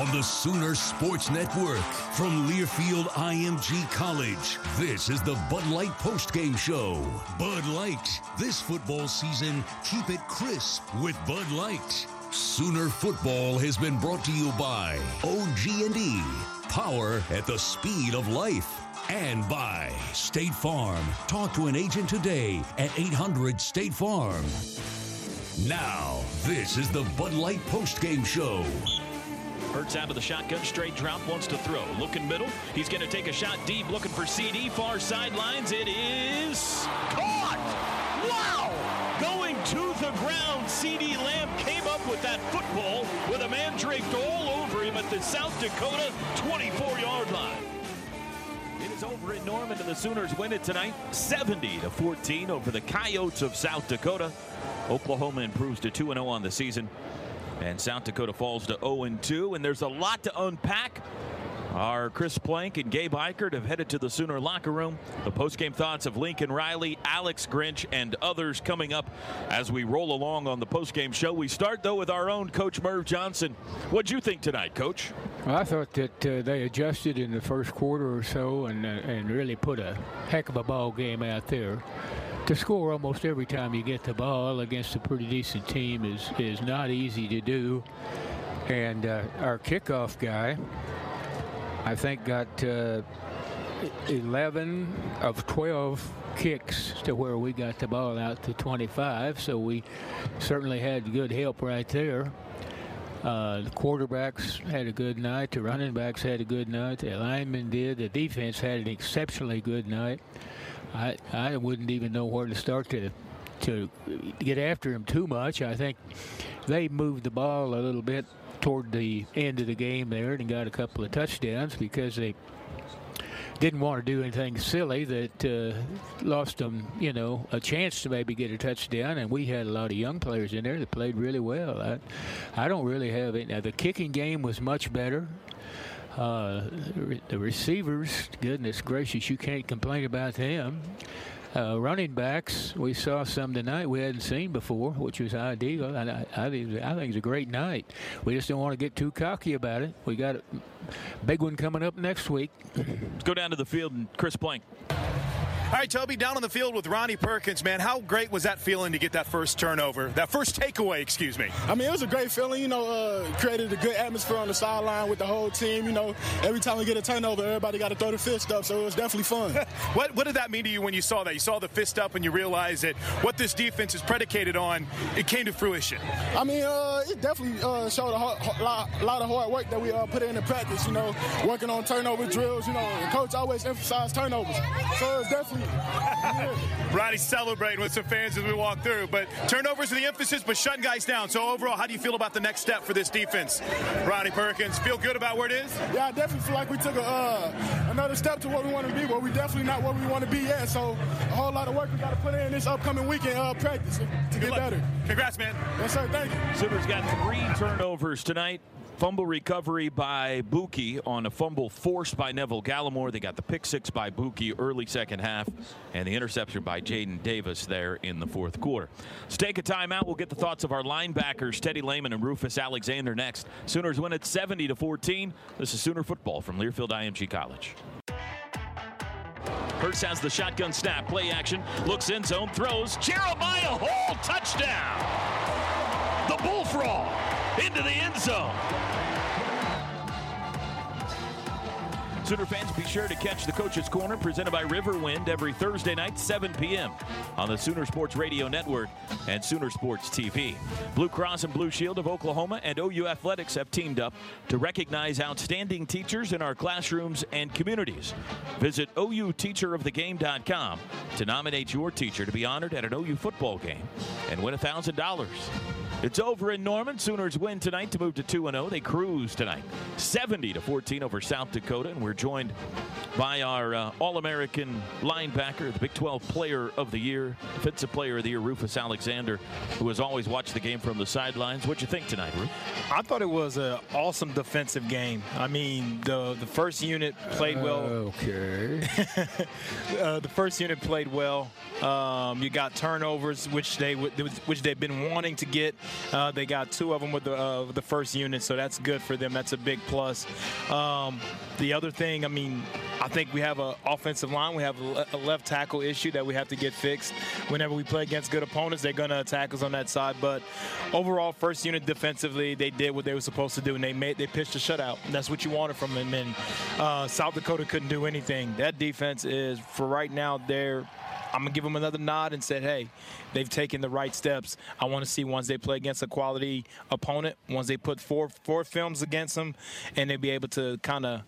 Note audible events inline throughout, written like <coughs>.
On the Sooner Sports Network from Learfield IMG College, this is the Bud Light postgame show. Bud Light, this football season, keep it crisp with Bud Light. Sooner football has been brought to you by OG&E, power at the speed of life. And by State Farm. Talk to an agent today at 800 State Farm. Now, this is the Bud Light postgame show. Hurts out of the shotgun, straight drop, wants to throw. Looking middle. He's going to take a shot deep, looking for CD. Far sidelines. It is caught. Wow! Going to the ground. CeeDee Lamb came up with that football with a man draped all over him at the South Dakota 24 yard line. Is over in Norman, and the Sooners win it tonight 70 to 14 over the Coyotes of South Dakota. Oklahoma improves to 2 0 on the season. And South Dakota falls to 0-2, and there's a lot to unpack. Our Chris Plank and Gabe Ikard have headed to the Sooner locker room. The postgame thoughts of Lincoln Riley, Alex Grinch, and others coming up as we roll along on the postgame show. We start, though, with our own Coach Merv Johnson. What'd you think tonight, Coach? Well, I thought that uh, they adjusted in the first quarter or so and, uh, and really put a heck of a ball game out there to score almost every time you get the ball against a pretty decent team is is not easy to do. And uh, our kickoff guy, I think, got uh, 11 of 12 kicks to where we got the ball out to 25. So we certainly had good help right there. Uh, the quarterbacks had a good night. The running backs had a good night. The linemen did. The defense had an exceptionally good night. I I wouldn't even know where to start to to get after him too much. I think they moved the ball a little bit toward the end of the game there and got a couple of touchdowns because they didn't want to do anything silly that uh, lost them, you know, a chance to maybe get a touchdown. And we had a lot of young players in there that played really well. I, I don't really have it. Now, the kicking game was much better. Uh, the receivers, goodness gracious, you can't complain about them. Uh, running backs, we saw some tonight we hadn't seen before, which was ideal. And I, I, think, I think it's a great night. We just don't want to get too cocky about it. We got a big one coming up next week. Let's go down to the field and Chris Plank. All right, Toby, down on the field with Ronnie Perkins, man. How great was that feeling to get that first turnover, that first takeaway, excuse me? I mean, it was a great feeling. You know, uh, created a good atmosphere on the sideline with the whole team. You know, every time we get a turnover, everybody got to throw the fist up, so it was definitely fun. <laughs> what What did that mean to you when you saw that? You saw the fist up and you realized that what this defense is predicated on, it came to fruition. I mean, uh, it definitely uh, showed a hard, lot, lot, of hard work that we uh, put in the practice. You know, working on turnover drills. You know, coach always emphasized turnovers, so it's definitely Ronnie celebrating with some fans as we walk through. But turnovers are the emphasis, but shutting guys down. So overall, how do you feel about the next step for this defense? Ronnie Perkins, feel good about where it is? Yeah, I definitely feel like we took a, uh, another step to where we want to be, but we definitely not where we want to be yet. So a whole lot of work we got to put in this upcoming weekend uh, practice to, to get better. Congrats, man. Yes, sir. Thank you. Sooners got three turnovers tonight. Fumble recovery by Bookie on a fumble forced by Neville Gallimore. They got the pick six by Bookie early second half, and the interception by Jaden Davis there in the fourth quarter. Let's take a timeout. We'll get the thoughts of our linebackers, Teddy Lehman and Rufus Alexander next. Sooners win at 70 to 14. This is Sooner football from Learfield IMG College. Hurts has the shotgun snap, play action, looks in zone, throws. Jeremiah Hall, touchdown! The Bullfrog into the end zone. Sooner fans, be sure to catch the Coach's Corner presented by Riverwind every Thursday night, 7 p.m. on the Sooner Sports Radio Network and Sooner Sports TV. Blue Cross and Blue Shield of Oklahoma and OU Athletics have teamed up to recognize outstanding teachers in our classrooms and communities. Visit OUTeacherOfTheGame.com to nominate your teacher to be honored at an OU football game and win $1,000. It's over in Norman. Sooners win tonight to move to 2 0. They cruise tonight 70 to 14 over South Dakota. And we're joined by our uh, All American linebacker, the Big 12 Player of the Year, Defensive Player of the Year, Rufus Alexander, who has always watched the game from the sidelines. What'd you think tonight, Rufus? I thought it was an awesome defensive game. I mean, the the first unit played well. Okay. <laughs> uh, the first unit played well. Um, you got turnovers, which they which they've been wanting to get. Uh, they got two of them with the uh, the first unit, so that's good for them. That's a big plus. Um, the other thing, I mean, I think we have an offensive line. We have a left tackle issue that we have to get fixed. Whenever we play against good opponents, they're going to attack us on that side. But overall, first unit defensively, they did what they were supposed to do, and they made they pitched a shutout. That's what you wanted from them. And uh, South Dakota couldn't do anything. That defense is, for right now, they're I'm gonna give them another nod and said, hey, they've taken the right steps. I want to see once they play against a quality opponent, once they put four four films against them, and they'll be able to kind of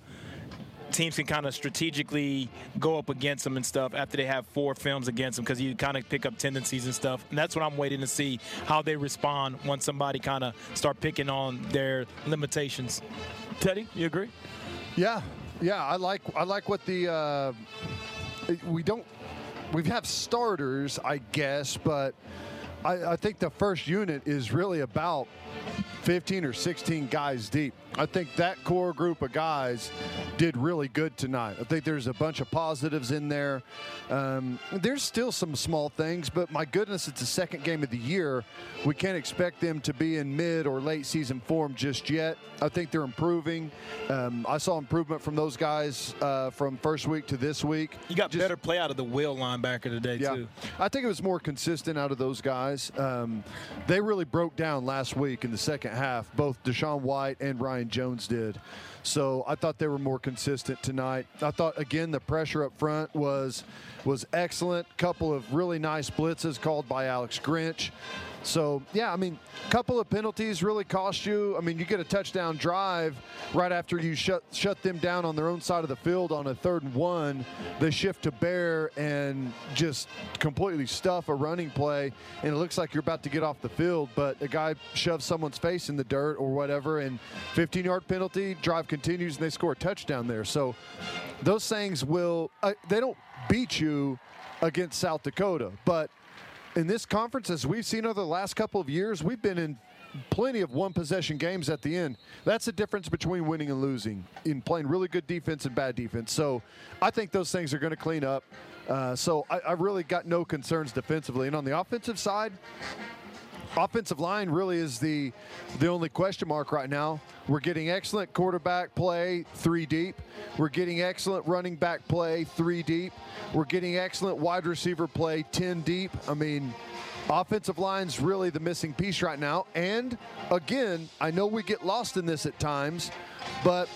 teams can kind of strategically go up against them and stuff after they have four films against them because you kind of pick up tendencies and stuff. And that's what I'm waiting to see how they respond once somebody kind of start picking on their limitations. Teddy, you agree? Yeah, yeah. I like I like what the uh, we don't we have starters, I guess, but I, I think the first unit is really about 15 or 16 guys deep. I think that core group of guys did really good tonight. I think there's a bunch of positives in there. Um, there's still some small things, but my goodness, it's the second game of the year. We can't expect them to be in mid or late season form just yet. I think they're improving. Um, I saw improvement from those guys uh, from first week to this week. You got just, better play out of the will linebacker today, yeah, too. I think it was more consistent out of those guys. Um, they really broke down last week in the second half, both DaShaun White and Ryan Jones did. So I thought they were more consistent tonight. I thought again the pressure up front was was excellent. Couple of really nice blitzes called by Alex Grinch. So, yeah, I mean, a couple of penalties really cost you. I mean, you get a touchdown drive right after you shut shut them down on their own side of the field on a third and one. They shift to bear and just completely stuff a running play, and it looks like you're about to get off the field, but a guy shoves someone's face in the dirt or whatever, and 15 yard penalty, drive continues, and they score a touchdown there. So, those things will, uh, they don't beat you against South Dakota, but in this conference, as we've seen over the last couple of years, we've been in plenty of one possession games at the end. That's the difference between winning and losing in playing really good defense and bad defense. So I think those things are going to clean up. Uh, so I, I really got no concerns defensively. And on the offensive side, offensive line really is the the only question mark right now. We're getting excellent quarterback play three deep. We're getting excellent running back play three deep. We're getting excellent wide receiver play 10 deep. I mean, offensive line's really the missing piece right now. And again, I know we get lost in this at times, but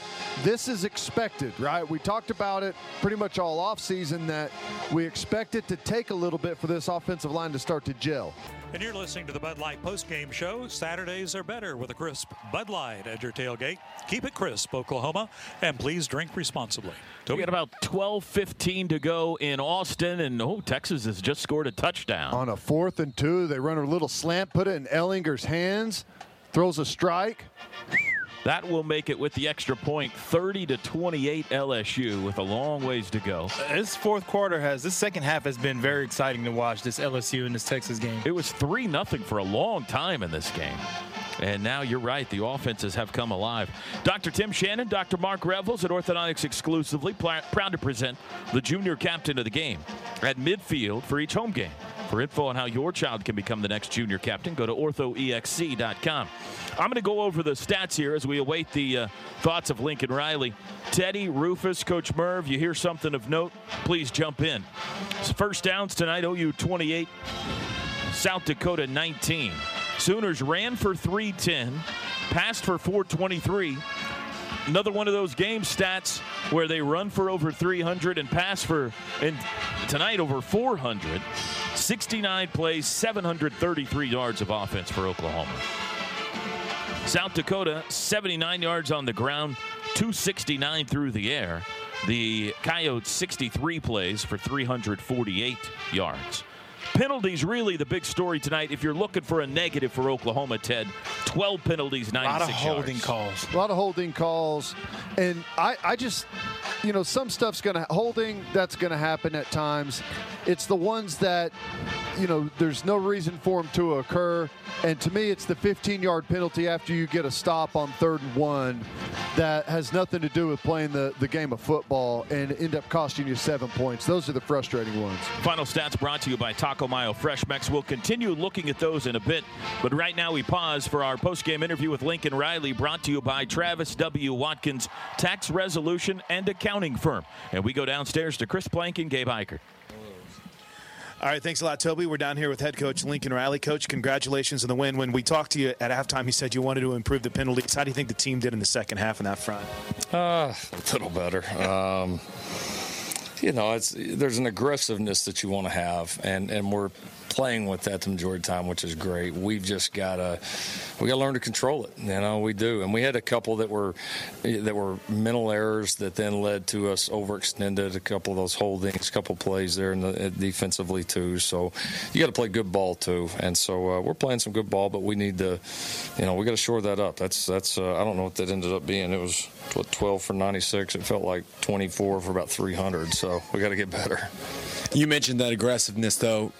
this is expected, right? We talked about it pretty much all offseason that we expect it to take a little bit for this offensive line to start to gel. And you're listening to the Bud Light postgame show. Saturdays are better with a crisp Bud Light at your tailgate. Keep it crisp, Oklahoma, and please drink responsibly. We got about 12-15 to go in Austin, and oh, Texas has just scored a touchdown. On a fourth and two, they run a little slant, put it in Ehlinger's hands, throws a strike. That will make it with the extra point 30 to 28 LSU with a long ways to go. This fourth quarter has, this second half has been very exciting to watch this LSU and this Texas game. It was 3 nothing for a long time in this game. And now you're right, the offenses have come alive. Dr. Tim Shannon, Dr. Mark Revels at Orthodontics exclusively, proud to present the junior captain of the game at midfield for each home game. For info on how your child can become the next junior captain, go to orthoexc.com. I'm going to go over the stats here as we await the uh, thoughts of Lincoln Riley. Teddy, Rufus, Coach Merv, you hear something of note, please jump in. First downs tonight, OU 28, South Dakota 19. Sooners ran for 310, passed for 423. Another one of those game stats where they run for over 300 and pass for, and tonight over 400. 69 plays, 733 yards of offense for Oklahoma. South Dakota, 79 yards on the ground, 269 through the air. The Coyotes, 63 plays for 348 yards. Penalties really the big story tonight. If you're looking for a negative for Oklahoma, Ted, 12 penalties, 96 A lot of holding yards. calls. A lot of holding calls, and I, I just, you know, some stuff's gonna holding. That's gonna happen at times. It's the ones that, you know, there's no reason for them to occur. And to me, it's the 15-yard penalty after you get a stop on third and one that has nothing to do with playing the, the game of football and end up costing you seven points. Those are the frustrating ones. Final stats brought to you by Taco Mayo Fresh Mex. We'll continue looking at those in a bit, but right now we pause for our post-game interview with Lincoln Riley, brought to you by Travis W. Watkins Tax Resolution and Accounting Firm. And we go downstairs to Chris Plank and Gabe Ikard. All right, thanks a lot, Toby. We're down here with head coach Lincoln Riley. Coach, congratulations on the win. When we talked to you at halftime, you said you wanted to improve the penalties. How do you think the team did in the second half on that front? Uh, a little better. Um, you know, it's there's an aggressiveness that you want to have, and and we're playing with that the majority of the time, which is great. We've just got to we got to learn to control it. You know, we do, and we had a couple that were that were mental errors that then led to us overextended. A couple of those holdings, a couple plays there, the, defensively too. So you got to play good ball too, and so uh, we're playing some good ball, but we need to, you know, we got to shore that up. That's that's uh, I don't know what that ended up being. It was what 12 for 96. It felt like 24 for about 300. So we got to get better. You mentioned that aggressiveness, though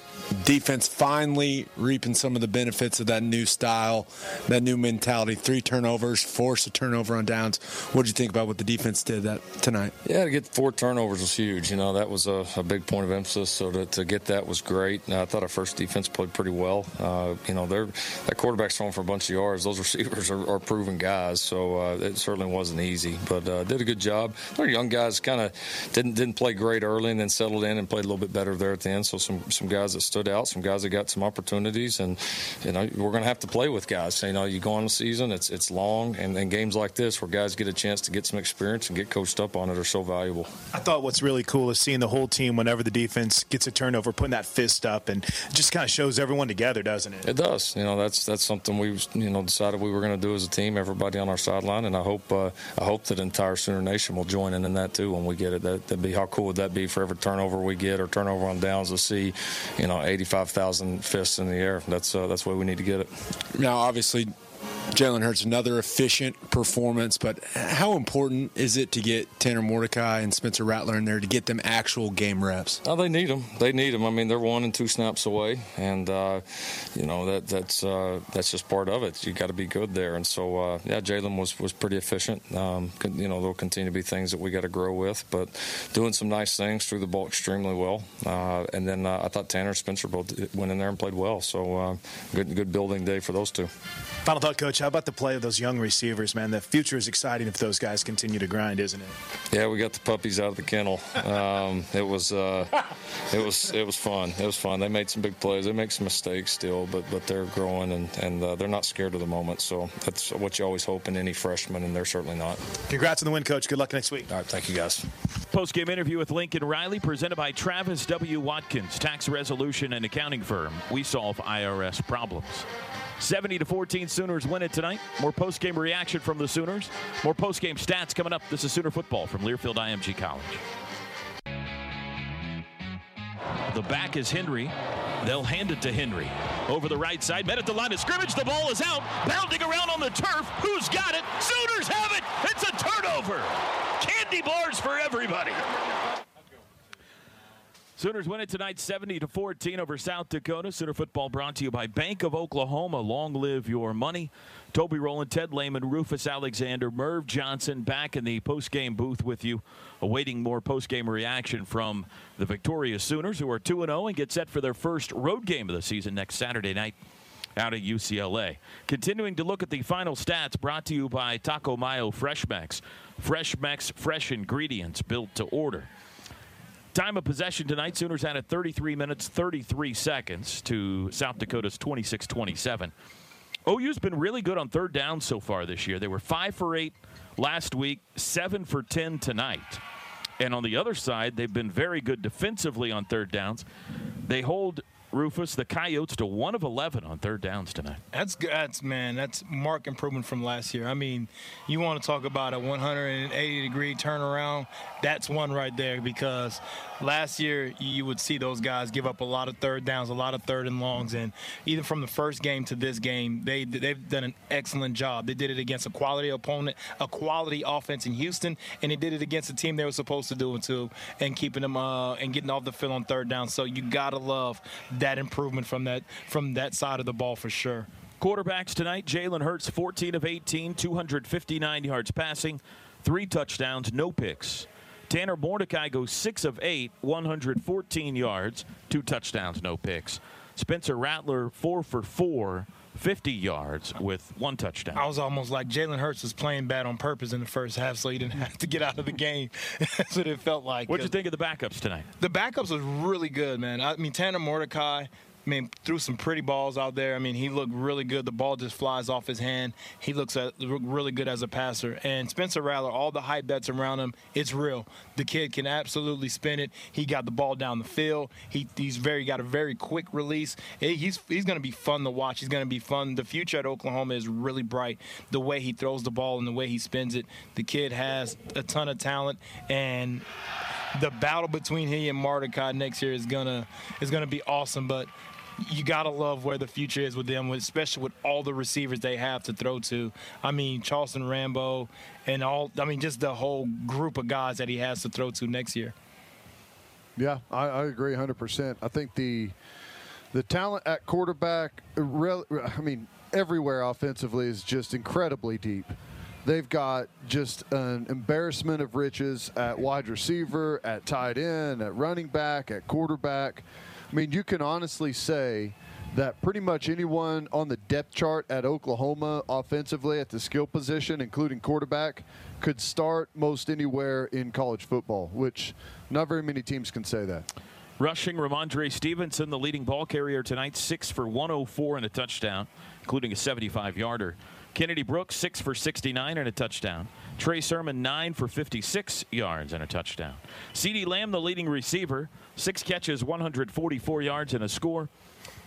defense finally reaping some of the benefits of that new style, that new mentality. Three turnovers, force a turnover on downs. What did you think about what the defense did that tonight? Yeah, to get four turnovers was huge. You know, that was a, a big point of emphasis. So to, to get that was great. I thought our first defense played pretty well. Uh, you know, they're that quarterback's throwing for a bunch of yards. Those receivers are, are proven guys, so uh, it certainly wasn't easy. But uh, did a good job. Our young guys kind of didn't didn't play great early, and then settled in and played a little bit better there at the end. So some some guys that stood out, some guys that got some opportunities, and you know we're going to have to play with guys. You know, you go on the season, it's it's long, and, and games like this where guys get a chance to get some experience and get coached up on it are so valuable. I thought what's really cool is seeing the whole team whenever the defense gets a turnover, putting that fist up, and just kind of shows everyone together, doesn't it? It does. You know, that's that's something we you know decided we were going to do as a team. Everybody on our sideline, and I hope uh, I hope that entire Sooner Nation will join in in that too when we get it. That, would be how cool would that be for every turnover we get or turnover on downs to see, you know, 85,000 fists in the air. That's uh, that's why we need to get it. Now, obviously, Jalen Hurts, another efficient performance, but how important is it to get Tanner Mordecai and Spencer Rattler in there to get them actual game reps? Oh, they need them. They need them. I mean, they're one and two snaps away, and uh, you know that that's uh, that's just part of it. You got to be good there, and so uh, yeah, Jalen was was pretty efficient. Um, you know, there'll continue to be things that we got to grow with, but doing some nice things through the ball extremely well. Uh, and then uh, I thought Tanner and Spencer both went in there and played well. So uh, good good building day for those two. Final thought, Coach. How about the play of those young receivers, man? The future is exciting if those guys continue to grind, isn't it? Yeah, we got the puppies out of the kennel. Um, it was uh, it was it was fun. It was fun. They made some big plays. They make some mistakes still, but but they're growing and and uh, they're not scared of the moment. So that's what you always hope in any freshman, and they're certainly not. Congrats on the win, Coach. Good luck next week. All right, thank you, guys. Post game interview with Lincoln Riley, presented by Travis W. Watkins, tax resolution and accounting firm. We solve IRS problems. 70 to 14 Sooners win it tonight. More post-game reaction from the Sooners. More post-game stats coming up. This is Sooner football from Learfield IMG College. The back is Henry. They'll hand it to Henry. Over the right side, met at the line of scrimmage. The ball is out, bounding around on the turf. Who's got it? Sooners have it. It's a turnover. Candy bars for everybody. Sooners win it tonight 70 to 14 over South Dakota. Sooner football brought to you by Bank of Oklahoma. Long live your money. Toby Rowland, Ted Lehman, Rufus Alexander, Merv Johnson back in the post-game booth with you, awaiting more post-game reaction from the victorious Sooners, who are 2-0 and get set for their first road game of the season next Saturday night out at UCLA. Continuing to look at the final stats brought to you by Taco Mayo Fresh Mex. Fresh Mex, fresh ingredients built to order. Time of possession tonight, Sooners had it 33 minutes, 33 seconds to South Dakota's 26 27. OU's been really good on third down so far this year. They were 5 for 8 last week, 7 for 10 tonight. And on the other side, they've been very good defensively on third downs. They hold Rufus, the Coyotes, to one of 11 on third downs tonight. That's. That's man. That's mark improvement from last year. I mean, you want to talk about a 180 degree turnaround? That's one right there because last year you would see those guys give up a lot of third downs, a lot of third and longs, and even from the first game to this game, they they've done an excellent job. They did it against a quality opponent, a quality offense in Houston, and they did it against a team they were supposed to do it to, and keeping them uh, and getting off the field on third down. So you gotta love that improvement from that from that side of the ball for sure. Quarterbacks tonight: Jalen Hurts, 14 of 18, 259 yards passing, three touchdowns, no picks. Tanner Mordecai goes 6 of 8, 114 yards, two touchdowns, no picks. Spencer Rattler, 4 for 4, 50 yards with one touchdown. I was almost like Jalen Hurts was playing bad on purpose in the first half, so he didn't <laughs> have to get out of the game. <laughs> That's what it felt like. What'd you uh, think of the backups tonight? The backups was really good, man. I mean, Tanner Mordecai, I mean, threw some pretty balls out there. I mean, he looked really good. The ball just flies off his hand. He looks uh, at, really good as a passer. And Spencer Rattler, all the hype that's around him, it's real. The kid can absolutely spin it. He got the ball down the field. He, he's very got a very quick release. He's he's going to be fun to watch. He's going to be fun. The future at Oklahoma is really bright. The way he throws the ball and the way he spins it, the kid has a ton of talent and the battle between he and Mordecai next year is gonna is gonna be awesome. But you gotta love where the future is with them, especially with all the receivers they have to throw to. I mean, Charleston Rambo and all. I mean, just the whole group of guys that he has to throw to next year. Yeah, I, I agree 100. percent I think the the talent at quarterback, I mean, everywhere offensively is just incredibly deep. They've got just an embarrassment of riches at wide receiver, at tight end, at running back, at quarterback. I mean, you can honestly say that pretty much anyone on the depth chart at Oklahoma offensively at the skill position, including quarterback, could start most anywhere in college football, which not very many teams can say that. Rushing Rhamondre Stevenson, the leading ball carrier tonight, six for 104 and a touchdown, including a 75 yarder. Kennedy Brooks, six for 69 and a touchdown. Trey Sermon, nine for 56 yards and a touchdown. CeeDee Lamb, the leading receiver, six catches, 144 yards and a score.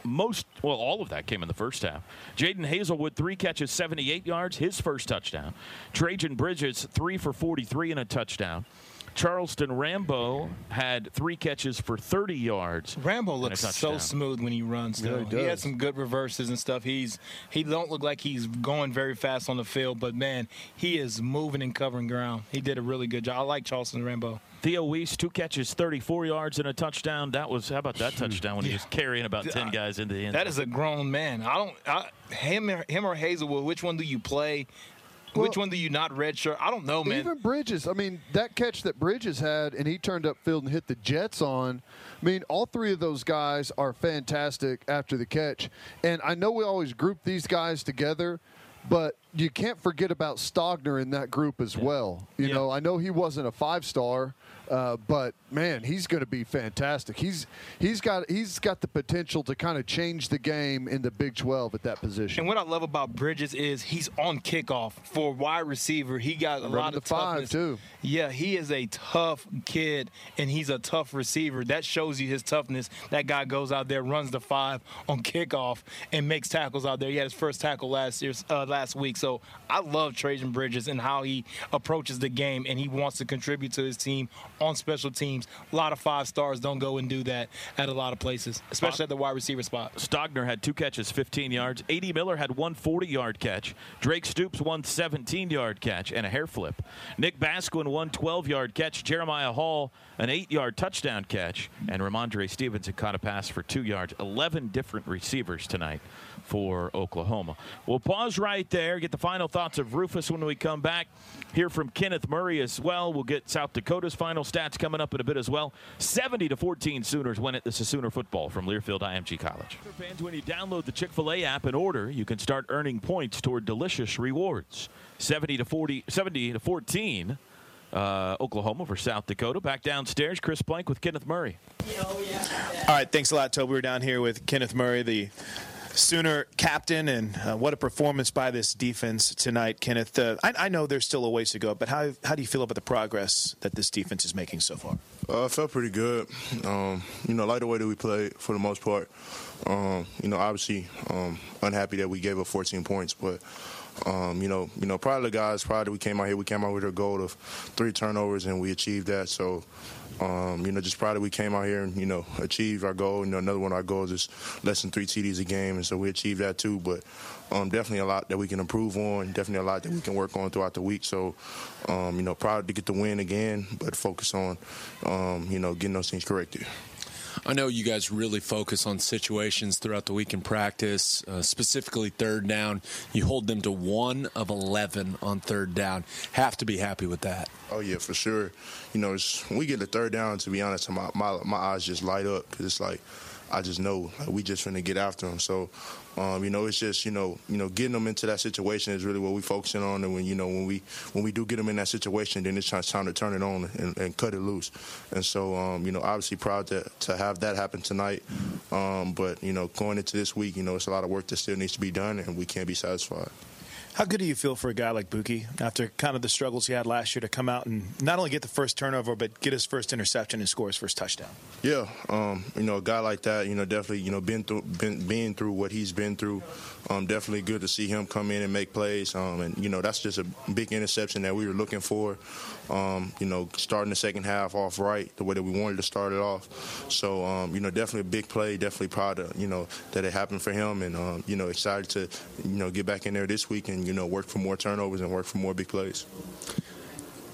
Most, well, all of that came in the first half. Jadon Haselwood, three catches, 78 yards, his first touchdown. Trajan Bridges, three for 43 and a touchdown. Charleston Rambo had three catches for 30 yards. Rambo looks so smooth when he runs. Though. he, he had some good reverses and stuff. He's he don't look like he's going very fast on the field, but man, he is moving and covering ground. He did a really good job. I like Charleston Rambo. Theo Wease, two catches, 34 yards and a touchdown. That was how about that touchdown when yeah. he was <laughs> carrying about 10 uh, guys into the end. That is a grown man. I don't I, him him or Haselwood. Which one do you play? Well, Which one do you not redshirt? I don't know, man. Even Bridges. I mean, that catch that Bridges had, and he turned up field and hit the Jets on. I mean, all three of those guys are fantastic after the catch. And I know we always group these guys together, but you can't forget about Stogner in that group as well. You yeah. know, I know he wasn't a five star, uh, but man, he's going to be fantastic. He's he's got he's got the potential to kind of change the game in the Big 12 at that position. And what I love about Bridges is he's on kickoff for wide receiver. He got a lot of toughness. five too. Yeah, he is a tough kid, and he's a tough receiver. That shows you his toughness. That guy goes out there, runs the five on kickoff, and makes tackles out there. He had his first tackle last year, uh, last week. So I love Trajan Bridges and how he approaches the game, and he wants to contribute to his team on special teams. A lot of five stars don't go and do that at a lot of places, especially at the wide receiver spot. Stogner had two catches, 15 yards. A.D. Miller had one 40-yard catch. Drake Stoops one 17-yard catch and a hair flip. Nick Basquine one 12-yard catch. Jeremiah Hall an eight-yard touchdown catch, and Rhamondre Stevenson caught a pass for two yards. 11 different receivers tonight for Oklahoma. We'll pause right there, get the final thoughts of Rufus when we come back. Hear from Kenneth Murray as well. We'll get South Dakota's final stats coming up in a bit as well. 70 to 14 Sooners win it. This is Sooner football from Learfield IMG College. Fans, when you download the Chick-fil-A app and order, you can start earning points toward delicious rewards. 70 to 40, 70 to 14 uh, Oklahoma for South Dakota. Back downstairs, Chris Plank with Kenneth Murray. All right, thanks a lot, Toby. We're down here with Kenneth Murray, the Sooner captain, and uh, what a performance by this defense tonight, Kenneth. Uh, I, I, know there's still a ways to go, but how, how do you feel about the progress that this defense is making so far? Uh, I felt pretty good. Um, you know, like the way that we played for the most part. Um, you know, obviously um, unhappy that we gave up 14 points, but um, you know, you know, probably the guys, probably we came out here, we came out with a goal of three turnovers, and we achieved that. So, um, you know, just proud that we came out here and you know achieved our goal. You know, another one of our goals is less than three TDs a game, and so we achieved that too. But um, definitely a lot that we can improve on. Definitely a lot that we can work on throughout the week. So, um, you know, proud to get the win again, but focus on, um, you know, getting those things corrected. I know you guys really focus on situations throughout the week in practice, uh, specifically third down. You hold them to one of 11 on third down. Have to be happy with that. Oh, yeah, for sure. You know, when we get the third down, to be honest, my, my, my eyes just light up because it's like, I just know like, we just finna get after them. So um, you know, it's just you know, you know, getting them into that situation is really what we're focusing on. And when you know, when we when we do get them in that situation, then it's time to turn it on and, and cut it loose. And so, um, you know, obviously proud to to have that happen tonight. Um, but you know, going into this week, you know, it's a lot of work that still needs to be done, and we can't be satisfied. How good do you feel for a guy like Bookie after kind of the struggles he had last year to come out and not only get the first turnover, but get his first interception and score his first touchdown? Yeah, um, you know, a guy like that, you know, definitely, you know, been through, been, being through what he's been through. Um, definitely good to see him come in and make plays. Um, and you know, that's just a big interception that we were looking for. Um, you know, starting the second half off right, the way that we wanted to start it off. So, um, you know, definitely a big play. Definitely proud of you know that it happened for him, and um, you know, excited to you know get back in there this week and you know work for more turnovers and work for more big plays.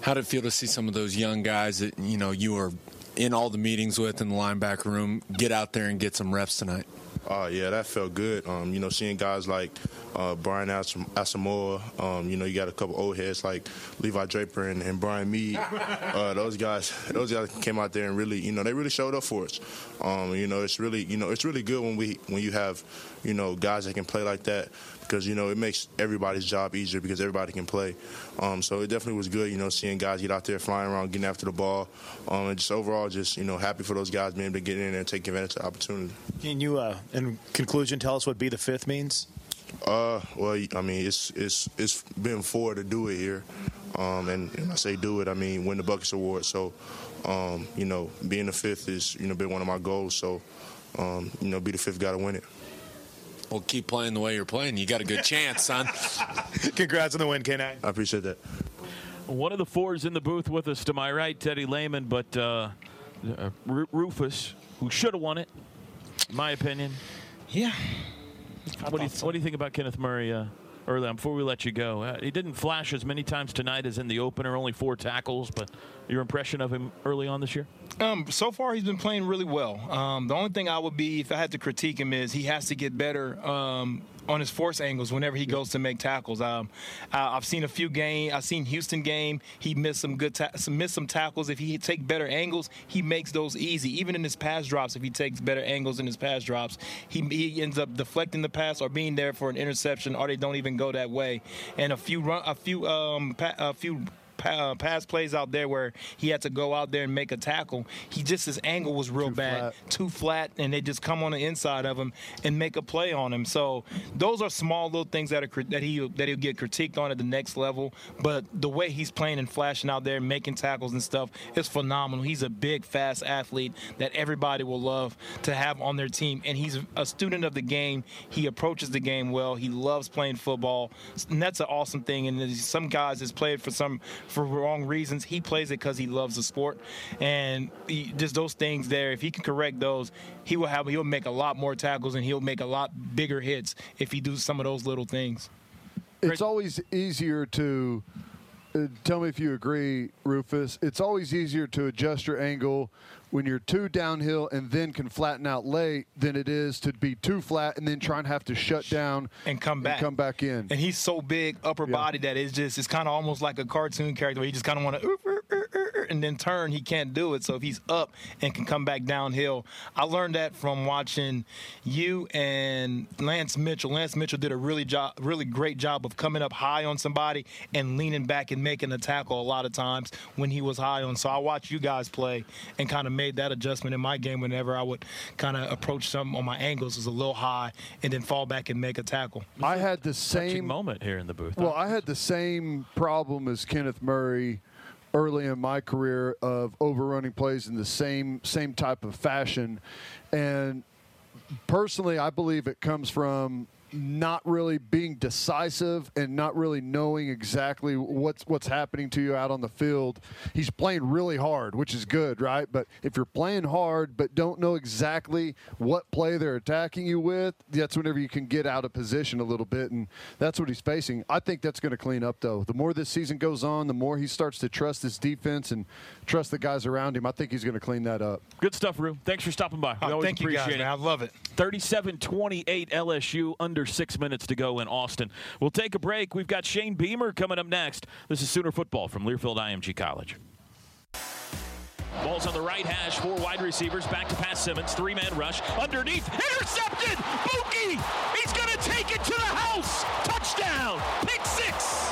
How did it feel to see some of those young guys that you know you were in all the meetings with in the linebacker room get out there and get some reps tonight? Oh yeah, that felt good. Um, you know, seeing guys like uh, Brian Asamoah, um, you know, you got a couple old heads like Levi Draper and, and Bryan Mead. <laughs> Uh, those guys, those guys came out there and really, you know, they really showed up for us. Um, you know, it's really, you know, it's really good when we when you have, you know, guys that can play like that because you know it makes everybody's job easier because everybody can play. Um, so it definitely was good, you know, seeing guys get out there flying around, getting after the ball, um, and just overall, just you know, happy for those guys being able to get in there and take advantage of the opportunity. Can you, uh, in conclusion, tell us what "be the fifth means? Uh, well, I mean, it's it's it's been four to do it here, um, and, and I say do it, I mean win the Butkus Award. So, um, you know, being the fifth is you know been one of my goals. So, um, you know, be the fifth guy to win it. Well, keep playing the way you're playing. You got a good chance, son. <laughs> Congrats on the win, K9. I appreciate that. One of the fours in the booth with us to my right, Teddy Lehman, but uh, uh, Rufus, who should have won it, my opinion. Yeah. What do, you, so. what do you think about Kenneth Murray uh, early on, before we let you go? Uh, he didn't flash as many times tonight as in the opener, only four tackles, but your impression of him early on this year? Um, so far, he's been playing really well. Um, the only thing I would be, if I had to critique him, is he has to get better um, on his force angles whenever he goes to make tackles. Um, I, have seen a few game. I've seen Houston game. He missed some good, ta- some missed some tackles. If he take better angles, he makes those easy. Even in his pass drops, if he takes better angles in his pass drops, he he ends up deflecting the pass or being there for an interception, or they don't even go that way. And a few run, a few um, pa- a few uh, pass plays out there where he had to go out there and make a tackle. He just his angle was real too bad, flat. too flat, and they just come on the inside of him and make a play on him. So those are small little things that are that he that he'll get critiqued on at the next level. But the way he's playing and flashing out there, making tackles and stuff is phenomenal. He's a big, fast athlete that everybody will love to have on their team, and he's a student of the game. He approaches the game well. He loves playing football, and that's an awesome thing. And some guys has played for some for wrong reasons. He plays it because he loves the sport, and he, just those things there. If he can correct those, he will have he'll make a lot more tackles and he'll make a lot bigger hits if he does some of those little things. It's always easier to uh, tell me if you agree, Rufus. It's always easier to adjust your angle when you're too downhill and then can flatten out late than it is to be too flat and then try and have to shut down and come back, come back in. And he's so big, upper Yeah. body that it's just it's kind of almost like a cartoon character where he just kind of want to and then turn. He can't do it. So if he's up and can come back downhill, I learned that from watching you and Lance Mitchell. Lance Mitchell did a really job, really great job of coming up high on somebody and leaning back and making a tackle a lot of times when he was high on. So I watched you guys play and kind of made that adjustment in my game whenever I would kind of approach something on my angles was a little high and then fall back and make a tackle. I had the same moment here in the booth. Well, I had the same problem as Kenneth Murray early in my career of overrunning plays in the same same type of fashion, and personally, I believe it comes from not really being decisive and not really knowing exactly what's what's happening to you out on the field. He's playing really hard, which is good, right? But if you're playing hard but don't know exactly what play they're attacking you with, that's whenever you can get out of position a little bit and that's what he's facing. I think that's going to clean up though. The more this season goes on, the more he starts to trust his defense and trust the guys around him. I think he's going to clean that up. Good stuff, Rue. Thanks for stopping by. We Oh, always thank you, appreciate guys, it. man. I love it. 37-28 LSU, under six minutes to go in Austin. We'll take a break. We've got Shane Beamer coming up next. This is Sooner Football from Learfield IMG College. Ball's on the right hash, four wide receivers, back to Pat Simmons, three-man rush, underneath, intercepted! Bookie! He's gonna take it to the house! Touchdown! Pick six!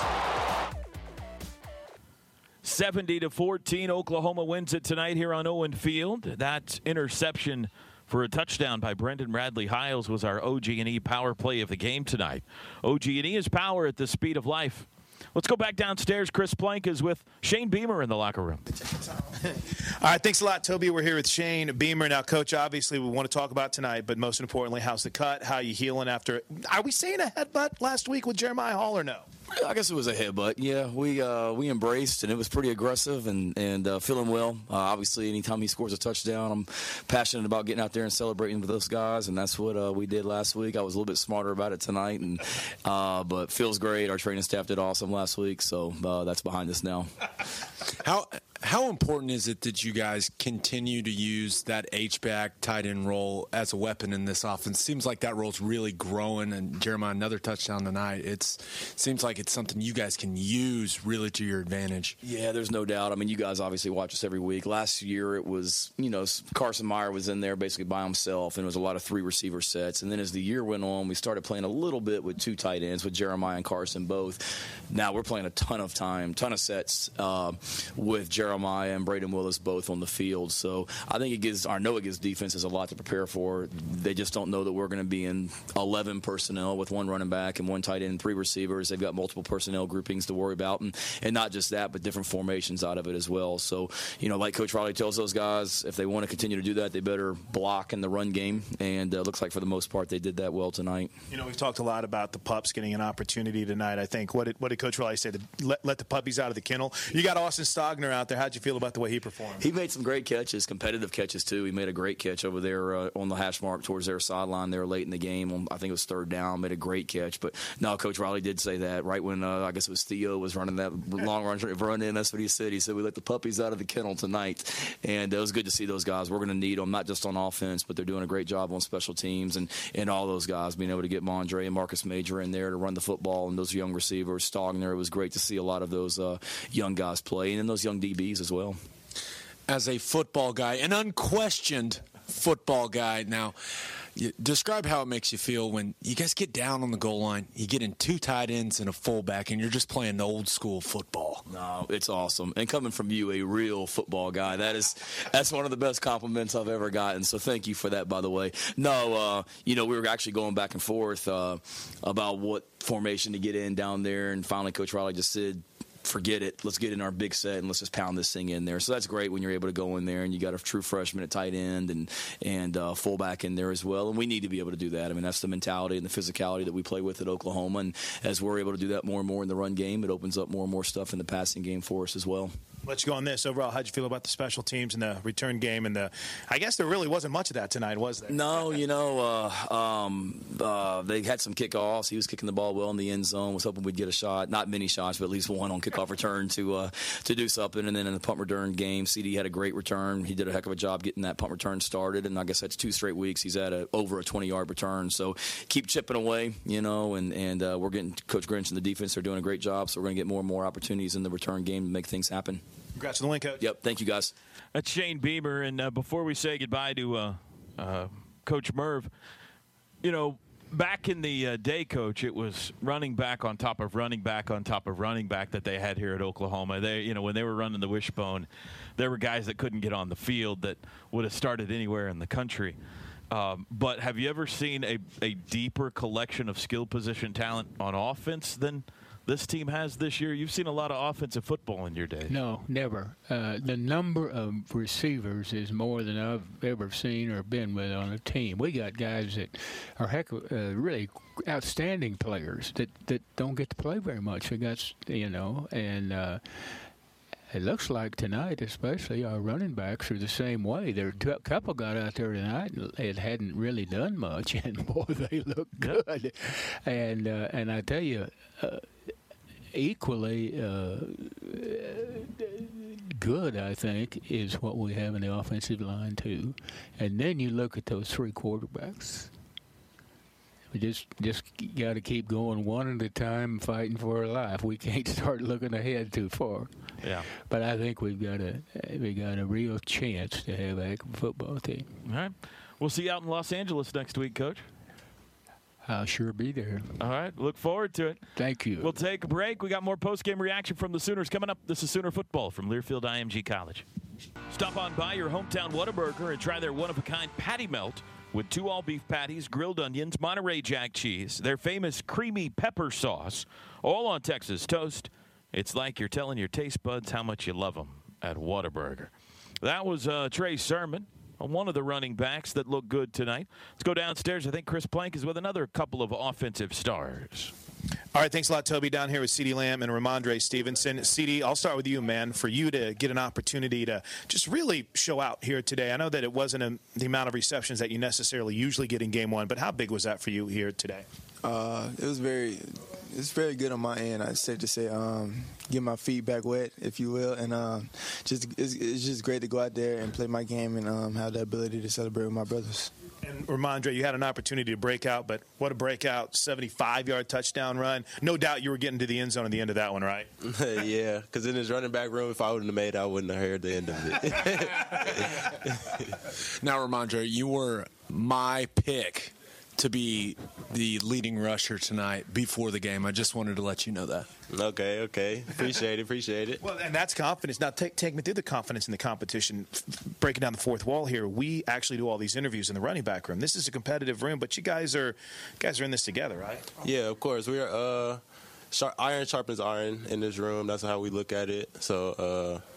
70 to 14, Oklahoma wins it tonight here on Owen Field. That interception for a touchdown by Brendan Radley Hiles was our OG&E power play of the game tonight. OG&E is power at the speed of life. Let's go back downstairs. Chris Plank is with Shane Beamer in the locker room. All right, thanks a lot, Toby. We're here with Shane Beamer. Now, Coach, obviously we want to talk about tonight, but most importantly, how's the cut? How are you healing after? Are we saying a headbutt last week with Jeremiah Hall or no? I guess it was a headbutt. Yeah, we uh, we embraced and it was pretty aggressive and and uh, feeling well. Uh, obviously, anytime he scores a touchdown, I'm passionate about getting out there and celebrating with those guys, and that's what uh, we did last week. I was a little bit smarter about it tonight, and uh, but feels great. Our training staff did awesome last week, so uh, that's behind us now. How how important is it that you guys continue to use that H back tight end role as a weapon in this offense? Seems like that role's really growing, and Jeremiah another touchdown tonight. It's seems like it's something you guys can use really to your advantage. Yeah, there's no doubt. I mean, you guys obviously watch us every week. Last year, it was, you know, Carson Meier was in there basically by himself, and it was a lot of three receiver sets. And then as the year went on, we started playing a little bit with two tight ends, with Jeremiah and Carson both. Now we're playing a ton of time, ton of sets uh, with Jeremiah and Brayden Willis both on the field. So I think it gives, it gives defenses a lot to prepare for. They just don't know that we're going to be in 11 personnel with one running back and one tight end and three receivers. They've got multiple personnel groupings to worry about, and, and not just that, but different formations out of it as well. So, you know, like Coach Riley tells those guys, if they want to continue to do that, they better block in the run game. And uh, looks like for the most part, they did that well tonight. You know, we've talked a lot about the pups getting an opportunity tonight. I think what did what did Coach Riley say? To let, let the puppies out of the kennel. You got Austin Stogner out there. How'd you feel about the way he performed? He made some great catches, competitive catches too. He made a great catch over there uh, on the hash mark towards their sideline there late in the game. On, I think it was third down. Made a great catch. But no, Coach Riley did say that right when uh, I guess it was Theo was running that long run run in. That's what he said. He said we let the puppies out of the kennel tonight, and it was good to see those guys. We're going to need them not just on offense, but they're doing a great job on special teams and and all those guys being able to get Mondre and Marcus Major in there to run the football and those young receivers. Stogner. It was great to see a lot of those uh, young guys play, and then those young DBs as well. As a football guy, an unquestioned football guy. Now, describe how it makes you feel when you guys get down on the goal line, you get in two tight ends and a fullback, and you're just playing the old school football. No, it's awesome. And coming from you, a real football guy, that is that's one of the best compliments I've ever gotten. So thank you for that, by the way. No, uh, you know, we were actually going back and forth uh, about what formation to get in down there, and finally, Coach Riley just said forget it. Let's get in our big set and let's just pound this thing in there. So that's great when you're able to go in there and you got a true freshman at tight end and and uh, fullback in there as well. And we need to be able to do that. I mean, that's the mentality and the physicality that we play with at Oklahoma. And as we're able to do that more and more in the run game, it opens up more and more stuff in the passing game for us as well. Let's go on this overall. How'd you feel about the special teams and the return game and the? I guess there really wasn't much of that tonight, was there? No, you know, uh, um, uh, they had some kickoffs. He was kicking the ball well in the end zone. Was hoping we'd get a shot, not many shots, but at least one on kickoff return to uh, to do something. And then in the punt return game, CD had a great return. He did a heck of a job getting that punt return started. And I guess that's two straight weeks. He's at a, over a 20 yard return. So keep chipping away, you know. And and uh, we're getting Coach Grinch and the defense. They're doing a great job. So we're going to get more and more opportunities in the return game to make things happen. Congrats on the win, coach. Yep. Thank you, guys. That's Shane Beamer. And uh, before we say goodbye to uh, uh, Coach Merv, you know, back in the uh, day, Coach, it was running back on top of running back on top of running back that they had here at Oklahoma. They, you know, when they were running the wishbone, there were guys that couldn't get on the field that would have started anywhere in the country. Um, but have you ever seen a, a deeper collection of skill position talent on offense than – this team has this year? You've seen a lot of offensive football in your day. No, never. Uh, the number of receivers is more than I've ever seen or been with on a team. We got guys that are heck, uh, really outstanding players that, that don't get to play very much. We got, you know, and. Uh, it looks like tonight, especially our running backs are the same way. There a couple got out there tonight and it hadn't really done much, <laughs> and boy, they look good. And uh, and I tell you, equally uh, good, I think, is what we have in the offensive line too. And then you look at those three quarterbacks. We just just got to keep going one at a time, fighting for our life. We can't <laughs> start looking ahead too far. Yeah. But I think we've got a we got a real chance to have a football team. All right. We'll see you out in Los Angeles next week, Coach. I'll sure be there. All right. Look forward to it. Thank you. We'll take a break. We got more post-game reaction from the Sooners coming up. This is Sooner Football from Learfield IMG College. Stop on by your hometown Whataburger and try their one-of-a-kind patty melt with two all-beef patties, grilled onions, Monterey Jack cheese, their famous creamy pepper sauce, all on Texas toast. It's like you're telling your taste buds how much you love them at Whataburger. That was uh, Trey Sermon one of the running backs that looked good tonight. Let's go downstairs. I think Chris Plank is with another couple of offensive stars. All right, thanks a lot, Toby. Down here with CeeDee Lamb and Rhamondre Stevenson. CeeDee, I'll start with you, man. For you to get an opportunity to just really show out here today. I know that it wasn't a, the amount of receptions that you necessarily usually get in game one, but how big was that for you here today? Uh, it was very, it's very good on my end. I said to say, um, get my feet back wet, if you will, and um, just it's, it's, just great to go out there and play my game and um, have the ability to celebrate with my brothers. And Rhamondre, you had an opportunity to break out, but what a breakout! 75-yard touchdown run. No doubt you were getting to the end zone at the end of that one, right? <laughs> yeah, because in his running back room, if I wouldn't have made, it, I wouldn't have heard the end of it. <laughs> now, Rhamondre, you were my pick to be the leading rusher tonight before the game. I just wanted to let you know that. Okay, okay. Appreciate it, appreciate it. Well, and that's confidence. Now, take, take me through the confidence in the competition. Breaking down the fourth wall here, we actually do all these interviews in the running back room. This is a competitive room, but you guys are you guys are in this together, right? Yeah, of course. We are. Uh, sharp, iron sharpens iron in this room. That's how we look at it. So. Uh,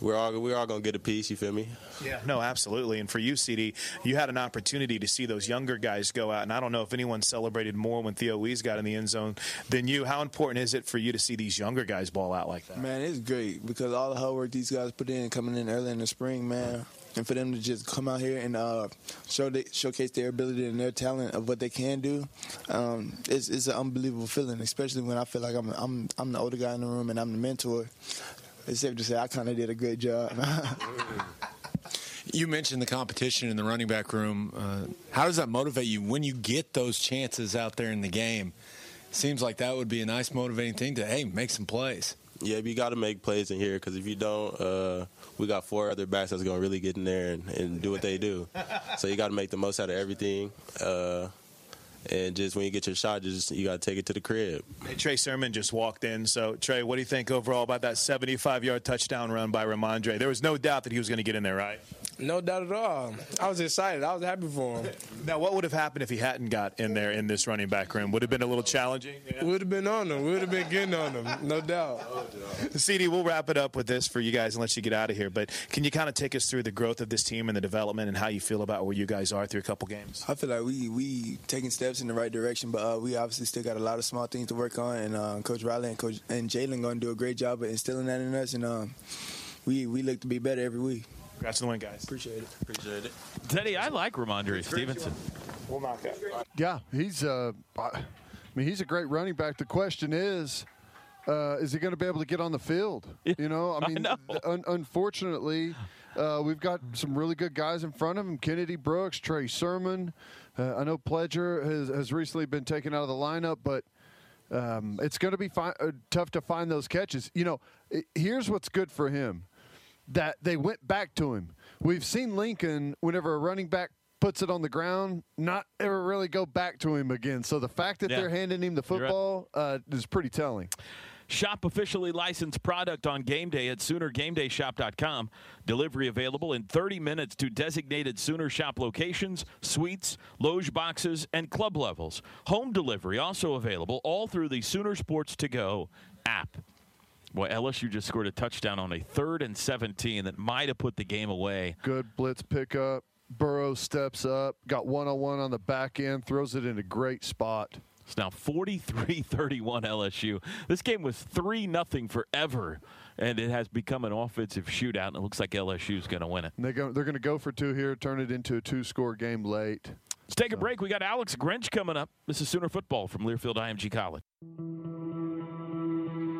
we're all we're all gonna get a piece. You feel me? Yeah, no, absolutely. And for you, CeeDee, you had an opportunity to see those younger guys go out, and I don't know if anyone celebrated more when Theo Wease got in the end zone than you. How important is it for you to see these younger guys ball out like that? Man, it's great because all the hard work these guys put in coming in early in the spring, man and for them to just come out here and uh, show they, showcase their ability and their talent of what they can do, um, it's, it's an unbelievable feeling. Especially when I feel like I'm I'm I'm the older guy in the room and I'm the mentor it's safe to say I kind of did a good job. <laughs> you mentioned the competition in the running back room. Uh, how does that motivate you when you get those chances out there in the game? Seems like that would be a nice motivating thing to hey make some plays. Yeah, you got to make plays in here because if you don't, uh, we got four other backs that's going to really get in there and, and, do what they do. <laughs> so you got to make the most out of everything. Uh, and just when you get your shot, just you got to take it to the crib. Hey, Trey Sermon just walked in. So Trey, what do you think overall about that 75-yard touchdown run by Rhamondre? There was no doubt that he was going to get in there, right? No doubt at all. I was excited. I was happy for him. <laughs> Now, what would have happened if he hadn't got in there in this running back room? Would have been a little challenging. Yeah. Would have been on him. Would have been getting on him. No doubt. CeeDee, we'll wrap it up with this for you guys and let you get out of here. But can you kind of take us through the growth of this team and the development and how you feel about where you guys are through a couple games? I feel like we we taking steps in the right direction, but uh, we obviously still got a lot of small things to work on. And uh, Coach Riley and Coach and Jalen going to do a great job of instilling that in us. And um, we we look to be better every week. Congrats on the win, guys. Appreciate it. Appreciate it. Teddy, I like Rhamondre Stevenson. We'll knock that. Yeah, he's. Uh, I mean, he's a great running back. The question is, uh, is he going to be able to get on the field? <laughs> You know, I mean, I know. Un- unfortunately, uh, we've got some really good guys in front of him: Kennedy Brooks, Trey Sermon. Uh, I know Pledger has, has recently been taken out of the lineup, but um, it's going to be fi- uh, tough to find those catches. You know, i here's what's good for him: that they went back to him. We've seen Lincoln whenever a running back puts it on the ground, not ever really go back to him again. So the fact that Yeah. they're handing him the You're right. football uh, is pretty telling. Shop officially licensed product on game day at SoonerGameDayShop.com. Delivery available in 30 minutes to designated Sooner Shop locations, suites, loge boxes, and club levels. Home delivery also available all through the Sooner Sports To Go app. Boy, LSU just scored a touchdown on a third and 17 that might have put the game away. Good blitz pickup. Burrow steps up, got one on one on the back end, throws it in a great spot. It's now 43-31 LSU. This game was 3 nothing forever, and it has become an offensive shootout, and it looks like LSU is going to win it. They go, they're going to go for two here, turn it into a two score game late. Let's take a break. We got Alex Grinch coming up. This is Sooner Football from Learfield IMG College.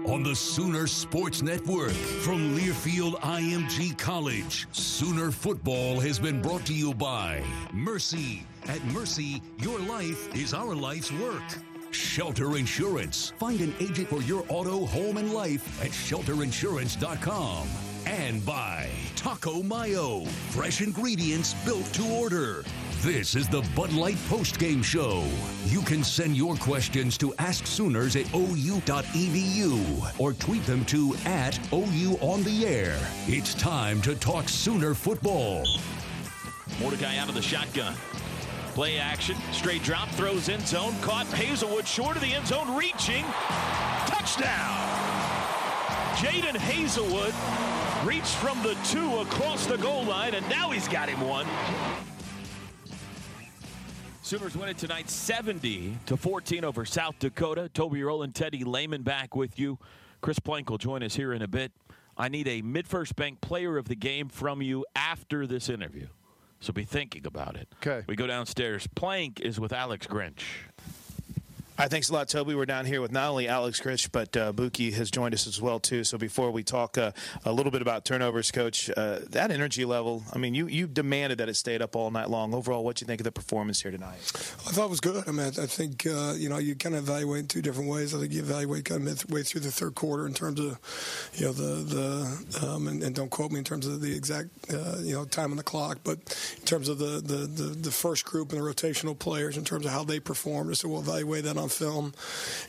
On the Sooner Sports Network from Learfield IMG College, Sooner Football has been brought to you by Mercy. At Mercy, your life is our life's work. Shelter Insurance. Find an agent for your auto, home, and life at shelterinsurance.com. And by Taco Mayo. Fresh ingredients built to order. This is the Bud Light post-game show. You can send your questions to Ask Sooners at ou.edu or tweet them to at OU on the air. It's time to talk Sooner football. Mordecai out of the shotgun. Play action, straight drop, throws end zone, caught Haselwood short of the end zone, reaching. Touchdown! Jadon Haselwood reached from the two across the goal line, and now he's got him one. Sooners win it tonight 70 to 14 over South Dakota. Toby Rowland, Teddy Lehman back with you. Chris Plank will join us here in a bit. I need a MidFirst Bank player of the game from you after this interview. So be thinking about it. Okay. We go downstairs. Plank is with Alex Grinch. All right, thanks a lot, Toby. We're down here with not only Alex Grinch, but uh, Bookie has joined us as well too. So before we talk uh, a little bit about turnovers, Coach, uh, that energy level. I mean, you you demanded that it stayed up all night long. Overall, what do you think of the performance here tonight? I thought it was good. I mean, I think uh, you know you kind of evaluate in two different ways. I think you evaluate kind of midway through the third quarter in terms of you know the the um, and, and don't quote me in terms of the exact uh, you know time on the clock, but in terms of the, the the the first group and the rotational players in terms of how they performed. So we'll evaluate that on film,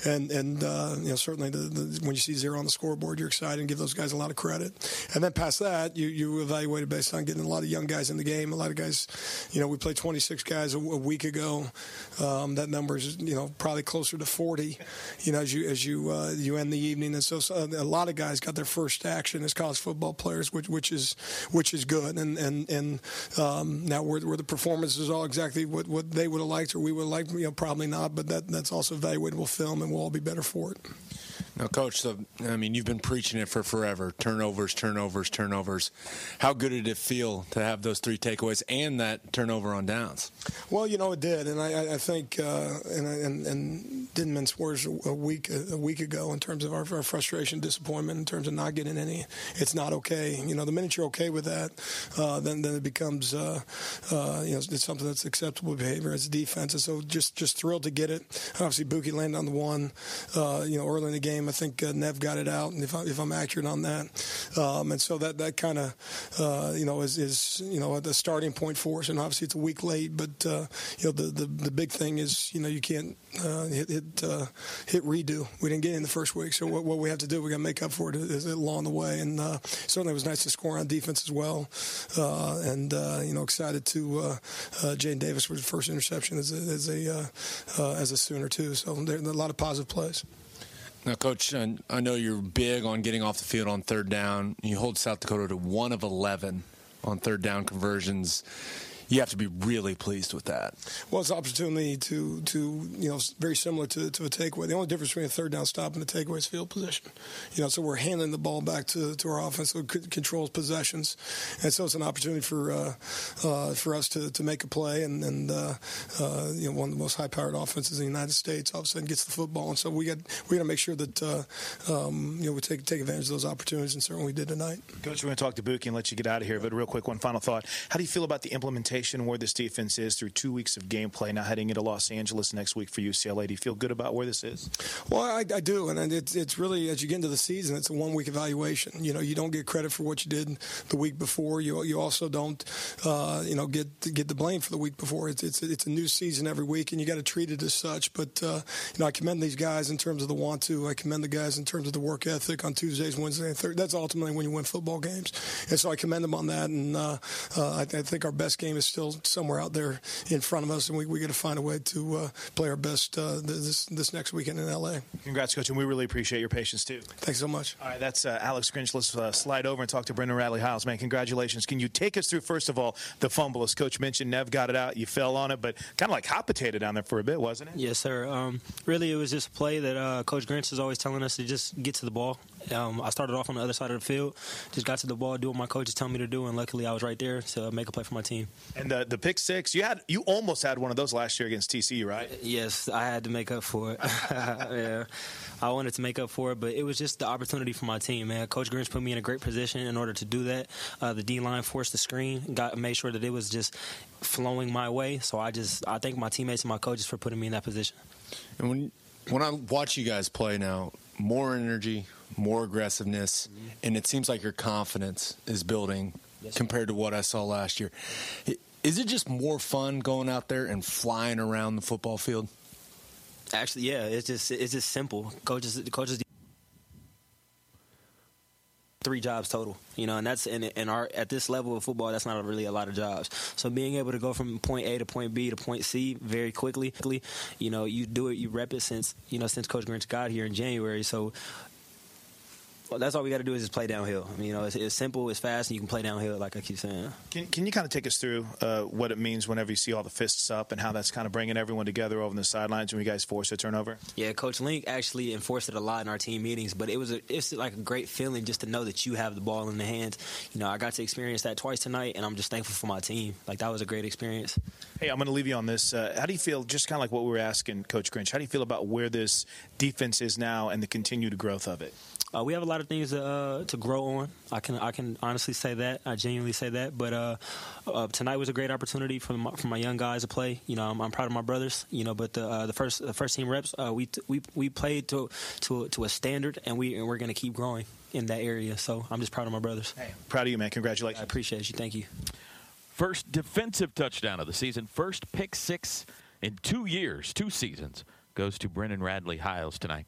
and and uh, you know certainly the, the, when you see zero on the scoreboard, you're excited and give those guys a lot of credit. And then past that, you you evaluate it based on getting a lot of young guys in the game. A lot of guys, you know, we played 26 guys a, a week ago. Um, that number is you know probably closer to 40. You know, as you as you uh, you end the evening, and so, so a lot of guys got their first action as college football players, which which is which is good. And and and um, now where, were the performances all exactly what, what they would have liked or we would liked? You know, probably not. But that that's also evaluatable film, and we'll all be better for it. Now, Coach, so, I mean, you've been preaching it for forever turnovers, turnovers, turnovers. How good did it feel to have those three takeaways and that turnover on downs? Well, you know it did, and I, I think, uh, and, and and didn't mince words a week a week ago in terms of our, our, frustration, disappointment, in terms of not getting any. It's not okay. You know, the minute you're okay with that, uh, then then it becomes, uh, uh you know, it's something that's acceptable behavior as a defense. And so, just just thrilled to get it. Obviously, Bookie landed on the one, uh, you know, early in the game. I think uh, Nev got it out, and if, I, I'm accurate on that, um, and so that that kind of, you know, is, is you know the starting point for us. And obviously, it's a week late, but you know, the, the the big thing is, you know, you can't uh, hit, hit, uh, hit redo. We didn't get in the first week, so what, what we have to do, we got to make up for it along the way. And uh, certainly, it was nice to score on defense as well. Uh, and uh, you know, excited to uh, Jaden Davis was the first interception as a as a, as a Sooner too. So there, a lot of positive plays. Now, Coach, I know you're big on getting off the field on third down. You hold South Dakota to one of 11 on third down conversions you have to be really pleased with that. Well, it's an opportunity to, to you know, very similar to, to a takeaway. The only difference between a third down stop and a takeaway is field position. You know, so we're handing the ball back to, to our offense, so it controls possessions, and so it's an opportunity for uh, uh, for us to, to make a play. And, and uh, uh you know, one of the most high-powered offenses in the United States all of a sudden gets the football, and so we got we got to make sure that uh, um, you know we take take advantage of those opportunities, and certainly we did tonight. Coach, we're going to talk to Bookie and let you get out of here, but real quick, one final thought: How do you feel about the implementation? Where this defense is through two weeks of gameplay. Now heading into Los Angeles next week for UCLA. Do you feel good about where this is? Well, I, I do, and it's it's really as you get into the season, it's a one week evaluation. You know, you don't get credit for what you did the week before. You you also don't uh, you know get get the blame for the week before. It's it's it's a new season every week, and you got to treat it as such. But uh, you know, I commend these guys in terms of the want to. I commend the guys in terms of the work ethic on Tuesdays, Wednesdays, and Thursdays. That's ultimately when you win football games, and so I commend them on that. And uh, uh I, I think our best game is still somewhere out there in front of us, and we we got to find a way to uh, play our best uh, this this next weekend in LA. Congrats, coach, and we really appreciate your patience too. Thanks so much. All right, that's uh, Alex Grinch. Let's uh, slide over and talk to Brendan Radley Hiles. Man, congratulations. Can you take us through first of all the fumble? As Coach mentioned, Nev got it out. You fell on it, but kind of like hot potato down there for a bit, wasn't it? Yes, sir. Um, really, it was just a play that uh, Coach Grinch is always telling us to just get to the ball. Um, I started off on the other side of the field, just got to the ball, doing what my coaches tell me to do, and luckily I was right there to make a play for my team. And the the pick six, you had you almost had one of those last year against TCU, right? Yes, I had to make up for it. <laughs> yeah, I wanted to make up for it, but it was just the opportunity for my team. Man, Coach Grinch put me in a great position in order to do that. Uh, the D line forced the screen, got made sure that it was just flowing my way. So I just I thank my teammates and my coaches for putting me in that position. And when when I watch you guys play now, more energy, more aggressiveness, mm-hmm. and it seems like your confidence is building yes, compared to what I saw last year. Is it just more fun going out there and flying around the football field? Actually, yeah, it's just it's just simple. Coaches, coaches three jobs total, you know, and that's in, in our at this level of football, that's not really a lot of jobs. So being able to go from point A to point B to point C very quickly, you know, you do it, you rep it since you know since Coach Grinch got here in January. So well, that's all we got to do is just play downhill. I mean, you know, it's, it's, simple, it's fast, and you can play downhill, like I keep saying. Can, can you kind of take us through uh, what it means whenever you see all the fists up and how that's kind of bringing everyone together over the sidelines when you guys force a turnover? Yeah, Coach Link actually enforced it a lot in our team meetings, but it was a, it's like a great feeling just to know that you have the ball in the hands. You know, I got to experience that twice tonight, and I'm just thankful for my team. Like that was a great experience. Hey, I'm going to leave you on this. Uh, how do you feel? Just kind of like what we were asking Coach Grinch. How do you feel about where this defense is now and the continued growth of it? Uh, we have a lot of things to, uh, to grow on. I can I can honestly say that. I genuinely say that. But uh, uh tonight was a great opportunity for my, for my young guys to play. You know, I'm, I'm proud of my brothers. You know, but the uh, the first the first team reps, uh, we we we played to to to a standard, and we and we're going to keep growing in that area. So I'm just proud of my brothers. Hey, proud of you, man. Congratulations. I appreciate you. Thank you. First defensive touchdown of the season. First pick six in two years, two seasons goes to Brendan Radley Hiles tonight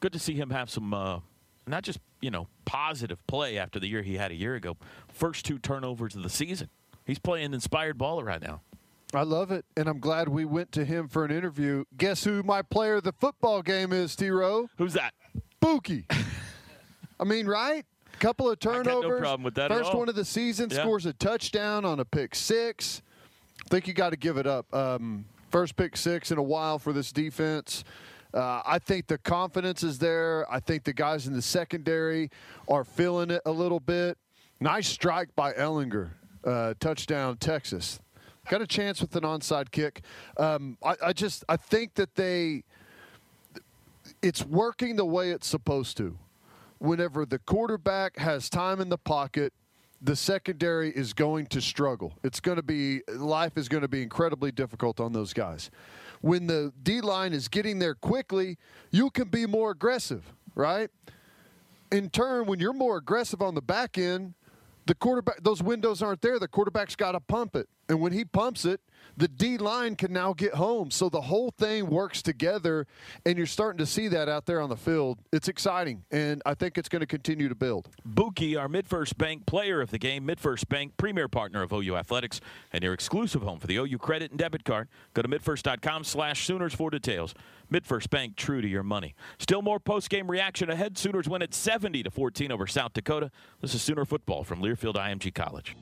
good to see him have some, uh, not just you know positive play after the year he had a year ago. First two turnovers of the season. He's playing inspired baller right now. I love it, and I'm glad we went to him for an interview. Guess who my player of the football game is, T. Row? Who's that? Bookie. <laughs> I mean, right? Couple of turnovers. no problem with that. First one of the season yeah. scores a touchdown on a pick six. I think you got to give it up. Um, first pick six in a while for this defense. Uh, I think the confidence is there. I think the guys in the secondary are feeling it a little bit. Nice strike by Ehlinger, uh, touchdown Texas. Got a chance with an onside kick. Um, I, I just I think that they it's working the way it's supposed to. Whenever the quarterback has time in the pocket, the secondary is going to struggle. It's going to be life is going to be incredibly difficult on those guys when the D line is getting there quickly, you can be more aggressive, right? In turn, when you're more aggressive on the back end, the quarterback those windows aren't there. The quarterback's got to pump it. And when he pumps it, the D line can now get home. So the whole thing works together, and you're starting to see that out there on the field. It's exciting, and I think it's going to continue to build. Bookie, our MidFirst Bank player of the game, MidFirst Bank, premier partner of OU Athletics, and your exclusive home for the OU credit and debit card. Go to midfirst.com slash Sooners for details. MidFirst Bank, true to your money. Still more post-game reaction ahead. Sooners win at 70 to 14 over South Dakota. This is Sooner football from Learfield IMG College.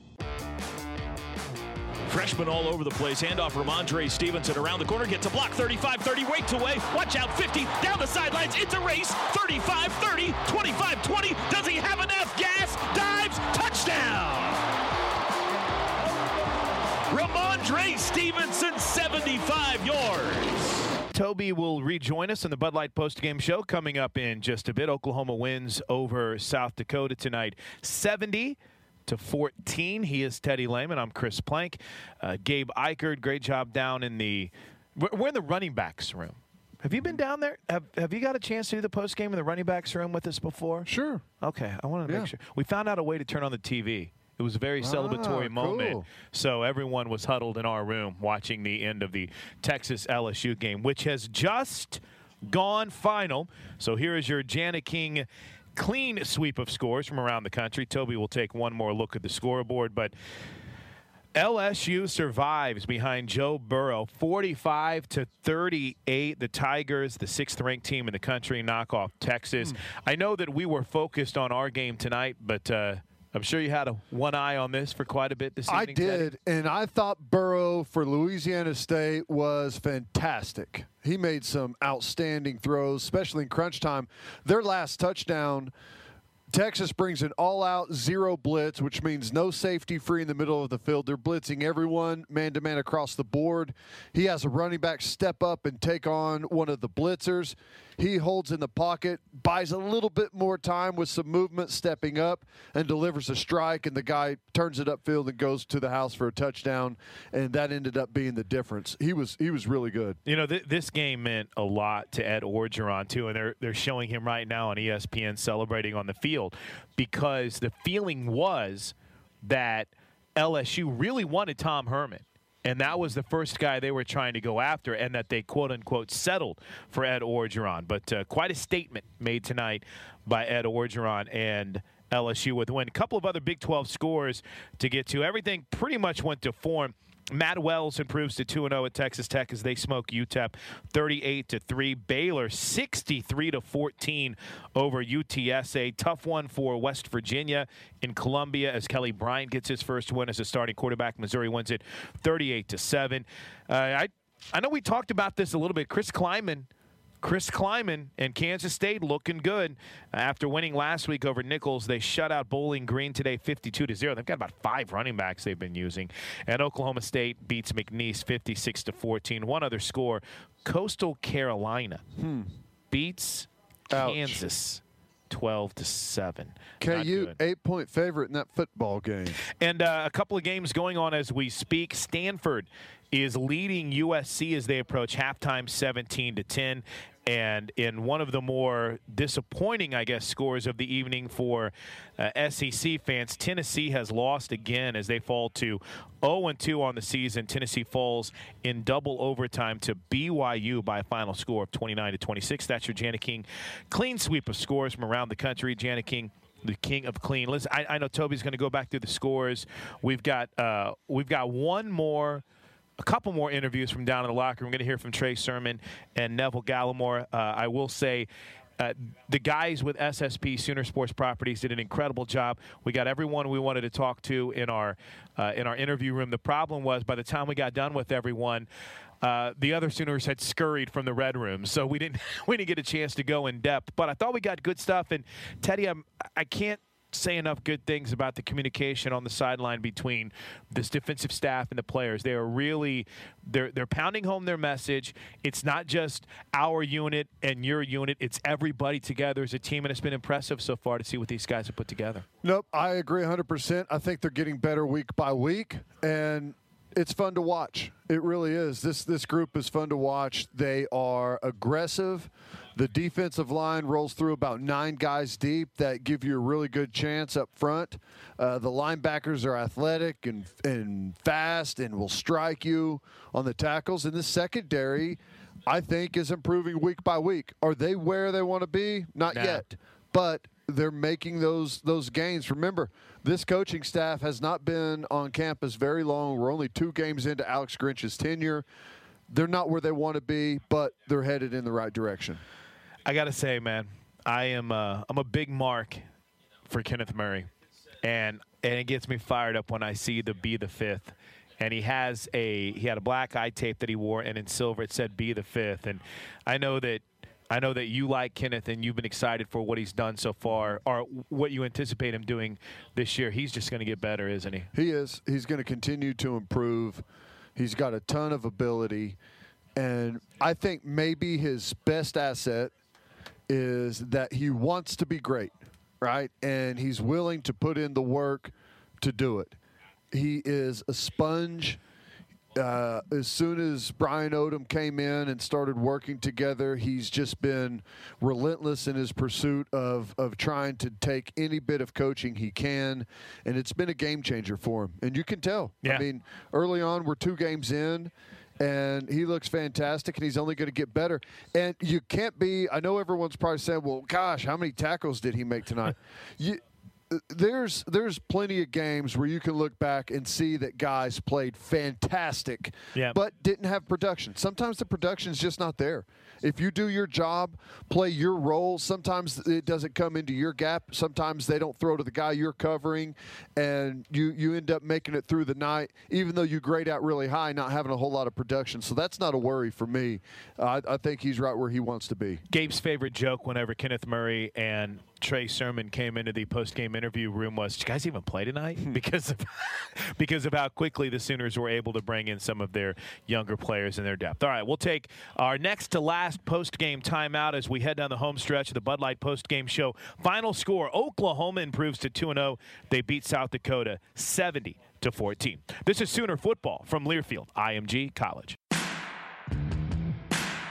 Freshman all over the place. Handoff Rhamondre Stevenson around the corner. Gets a block. 35 30. Waits away. Watch out. 50. Down the sidelines. It's a race. 35 30. 25 20. Does he have enough gas? Dives. Touchdown. Rhamondre Stevenson, 75 yards. Toby will rejoin us in the Bud Light postgame show coming up in just a bit. Oklahoma wins over South Dakota tonight, 70 to 14. He is Teddy Lehman. I'm Chris Plank. Uh, Gabe Ikard, great job down in the. We're in the running backs room. Have you been down there? Have Have you got a chance to do the post game in the running backs room with us before? Sure. Okay, I wanted to Yeah. make sure. We found out a way to turn on the TV. It was a very celebratory Ah, moment. cool. So everyone was huddled in our room watching the end of the Texas LSU game, which has just gone final. So here is your Janet King clean sweep of scores from around the country. Toby will take one more look at the scoreboard, but LSU survives behind Joe Burrow 45 to 38. The Tigers, the sixth ranked team in the country, knock off Texas. I know that we were focused on our game tonight, but uh, I'm sure you had a one eye on this for quite a bit this I evening. Teddy. did, and I thought Burrow for Louisiana State was fantastic. He made some outstanding throws, especially in crunch time. Their last touchdown, Texas brings an all out zero blitz, which means no safety free in the middle of the field. They're blitzing everyone man to man across the board. He has a running back step up and take on one of the blitzers. He holds in the pocket, buys a little bit more time with some movement, stepping up, and delivers a strike. And the guy turns it upfield and goes to the house for a touchdown. And that ended up being the difference. He was he was really good. You know, th- this game meant a lot to Ed Orgeron too, and they're they're showing him right now on ESPN celebrating on the field because the feeling was that LSU really wanted Tom Herman. And that was the first guy they were trying to go after, and that they quote unquote settled for Ed Orgeron. But uh, quite a statement made tonight by Ed Orgeron and LSU with a win. A couple of other Big 12 scores to get to. Everything pretty much went to form. Matt Wells improves to 2 0 at Texas Tech as they smoke UTEP 38 to 3. Baylor 63 to 14 over UTSA. Tough one for West Virginia in Columbia as Kelly Bryant gets his first win as a starting quarterback. Missouri wins it 38 to 7. Uh, I I know we talked about this a little bit. Chris Klieman Chris Klieman and Kansas State looking good after winning last week over Nicholls. They shut out Bowling Green today, 52 to zero. They've got about five running backs they've been using, and Oklahoma State beats McNeese 56 to 14. One other score: Coastal Carolina beats Kansas 12 to seven. KU eight point favorite in that football game. And uh, a couple of games going on as we speak. Stanford is leading USC as they approach halftime 17 to 10. And in one of the more disappointing, I guess, scores of the evening for uh, SEC fans, Tennessee has lost again as they fall to 0 2 on the season. Tennessee falls in double overtime to BYU by a final score of 29 to 26. That's your Janet King clean sweep of scores from around the country. Janet King the king of clean. Listen, I, I know Toby's going to go back through the scores. We've got uh, we've got one more. A couple more interviews from down in the locker room. We're going to hear from Trey Sermon and Neville Gallimore. Uh, I will say uh, the guys with SSP Sooner Sports Properties did an incredible job. We got everyone we wanted to talk to in our uh, in our interview room. The problem was by the time we got done with everyone, uh, the other Sooners had scurried from the red room, so we didn't <laughs> we didn't get a chance to go in depth. But I thought we got good stuff. And Teddy, I'm, I can't say enough good things about the communication on the sideline between this defensive staff and the players. They are really they're they're pounding home their message. It's not just our unit and your unit. It's everybody together as a team, and it's been impressive so far to see what these guys have put together. Nope, I agree 100%. I think they're getting better week by week, and it's fun to watch. It really is. This this group is fun to watch. They are aggressive. The defensive line rolls through about nine guys deep that give you a really good chance up front. Uh, the linebackers are athletic and and fast and will strike you on the tackles. And the secondary, I think, is improving week by week. Are they where they want to be? Not Nah. yet, but they're making those those gains. Remember, this coaching staff has not been on campus very long. We're only two games into Alex Grinch's tenure. They're not where they want to be, but they're headed in the right direction. I gotta say, man, I am uh, I'm a big mark for Kenneth Murray, and and it gets me fired up when I see the be the fifth. And he has a he had a black eye tape that he wore, and in silver it said "Be the fifth. And I know that I know that you like Kenneth, and you've been excited for what he's done so far, or what you anticipate him doing this year. He's just going to get better, isn't he? He is. He's going to continue to improve. He's got a ton of ability. And I think maybe his best asset is that he wants to be great, right? And he's willing to put in the work to do it. He is a sponge. Uh, as soon as Brian Odom came in and started working together, he's just been relentless in his pursuit of, of trying to take any bit of coaching he can. And it's been a game changer for him. And you can tell. Yeah. I mean, early on, we're two games in. And he looks fantastic, and he's only going to get better. And you can't be. I know everyone's probably saying, "Well, gosh, how many tackles did he make tonight?" <laughs> you, there's there's plenty of games where you can look back and see that guys played fantastic, Yeah. but didn't have production. Sometimes the production's just not there. If you do your job, play your role, sometimes it doesn't come into your gap. Sometimes they don't throw to the guy you're covering, and you you end up making it through the night, even though you grade out really high, not having a whole lot of production. So that's not a worry for me. Uh, I, I think he's right where he wants to be. Gabe's favorite joke whenever Kenneth Murray and Trey Sermon came into the post-game interview room was, you guys even play tonight?" Hmm. because of <laughs> because of how quickly the Sooners were able to bring in some of their younger players and their depth. All right, we'll take our next to last post-game timeout as we head down the home stretch of the Bud Light post-game show. Final score: Oklahoma improves to two and zero. They beat South Dakota seventy to fourteen. This is Sooner football from Learfield IMG College.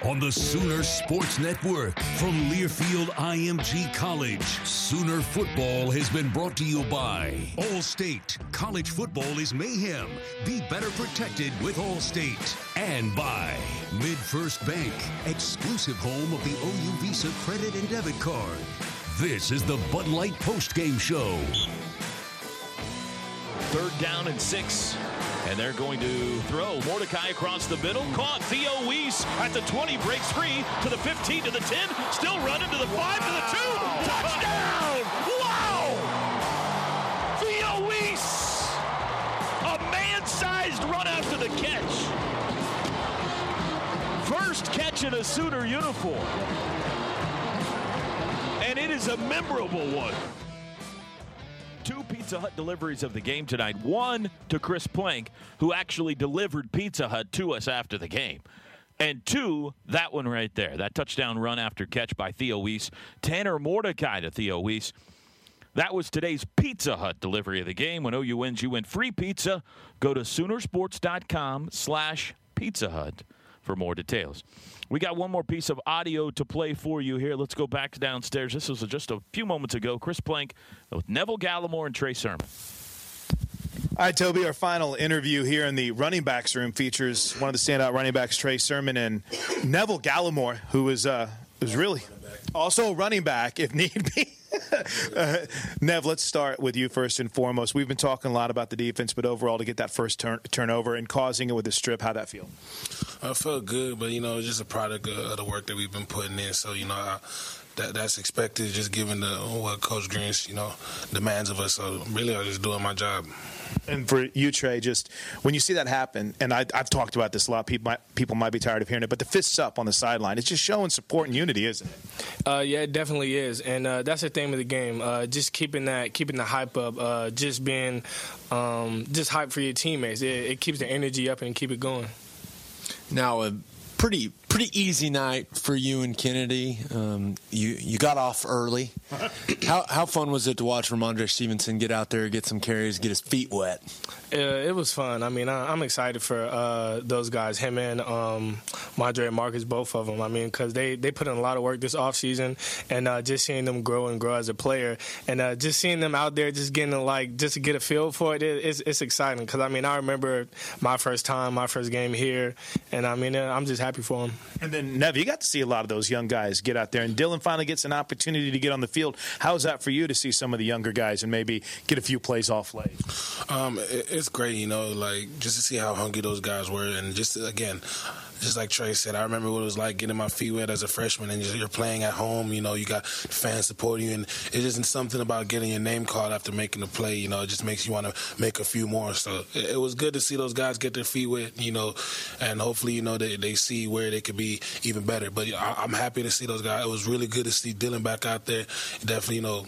On the Sooner Sports Network from Learfield IMG College, Sooner football has been brought to you by Allstate. College football is mayhem. Be better protected with Allstate. And by MidFirst Bank, exclusive home of the OU Visa credit and debit card. This is the Bud Light Post Game show. Third down and six. And they're going to throw Mordecai across the middle. Caught Theo Wease at the 20, breaks free to the 15, to the 10, still running to the 5, to the 2. Touchdown! Wow! Theo Wease! A man sized run after the catch. First catch in a Sooner uniform. And it is a memorable one. Pizza Hut deliveries of the game tonight. One to Chris Plank, who actually delivered Pizza Hut to us after the game. And two, that one right there, that touchdown run after catch by Theo Wease. Tanner Mordecai to Theo Wease. That was today's Pizza Hut delivery of the game. When OU wins, you win free pizza. Go to Soonersports.com slash Pizza Hut for more details. We got one more piece of audio to play for you here. Let's go back downstairs. This was just a few moments ago. Chris Plank with Neville Gallimore and Trey Sermon. All right, Toby, our final interview here in the running backs room features one of the standout running backs, Trey Sermon, and Neville Gallimore, who is, uh, is really also a running back if need be. <laughs> uh, <laughs> Nev, let's start with you first and foremost. We've been talking a lot about the defense, but overall, to get that first turn- turnover and causing it with the strip, how that feel? I felt good, but you know, it's just a product of, of the work that we've been putting in. So you know, I, that that's expected, just given the what Coach Grinch, you know, demands of us. So really, I'm just doing my job. And for you, Trey, just when you see that happen, and I, I've talked about this a lot. People might, people might be tired of hearing it, but the fists up on the sideline, it's just showing support and unity, isn't it? Uh, yeah, it definitely is, and uh, that's the theme of the game. Uh, just keeping that, keeping the hype up, uh, just being, um, just hype for your teammates. It, it keeps the energy up and keep it going. Now, a pretty pretty easy night for you and Kennedy. Um, you you got off early. <coughs> how how fun was it to watch Rhamondre Stevenson get out there, get some carries, get his feet wet? Uh, it was fun. I mean, I, am excited for uh, those guys, him and um, Madre and Marcus, both of them. I mean, because they, they put in a lot of work this offseason, and uh, just seeing them grow and grow as a player, and uh, just seeing them out there, just getting like just to get a feel for it, it it's, it's exciting. Because I mean, I remember my first time, my first game here, and I mean, uh, I'm just happy for them. And then Nev, you got to see a lot of those young guys get out there, and Dylan finally gets an opportunity to get on the field. How's that for you to see some of the younger guys and maybe get a few plays off late? Um, it's great, you know, like just to see how hungry those guys were, and just again, just like Trey said, I remember what it was like getting my feet wet as a freshman, and you're playing at home. You know, you got fans supporting you, and it isn't something about getting your name called after making a play. You know, it just makes you want to make a few more. So it, was good to see those guys get their feet wet. You know, and hopefully, you know, they they see where they could be even better. But I, I'm happy to see those guys. It was really good to see Dylan back out there. Definitely, you know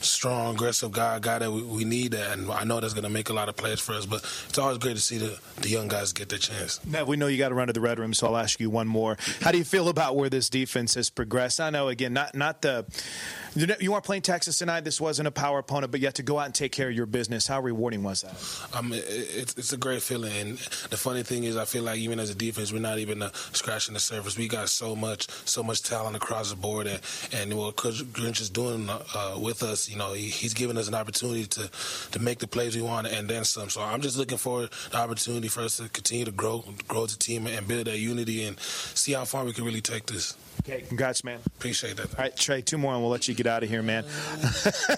strong, aggressive guy, guy that we, we need, and I know that's going to make a lot of plays for us. But it's always great to see the, the young guys get their chance. Now, we know you got to run to the red room, so I'll ask you one more. How do you feel about where this defense has progressed? I know, again, not not the you weren't playing Texas tonight. This wasn't a power opponent, but you had to go out and take care of your business. How rewarding was that? Um, it, it's, it's a great feeling. And the funny thing is, I feel like even as a defense, we're not even uh, scratching the surface. We got so much, so much talent across the board, and, and what Coach Grinch is doing uh, with us, you know, he, he's giving us an opportunity to to make the plays we want and then some. So I'm just looking for the opportunity for us to continue to grow, grow as a team, and build that unity, and see how far we can really take this. Okay, congrats, man. Appreciate that. All right, Trey, two more and we'll let you get out of here, man.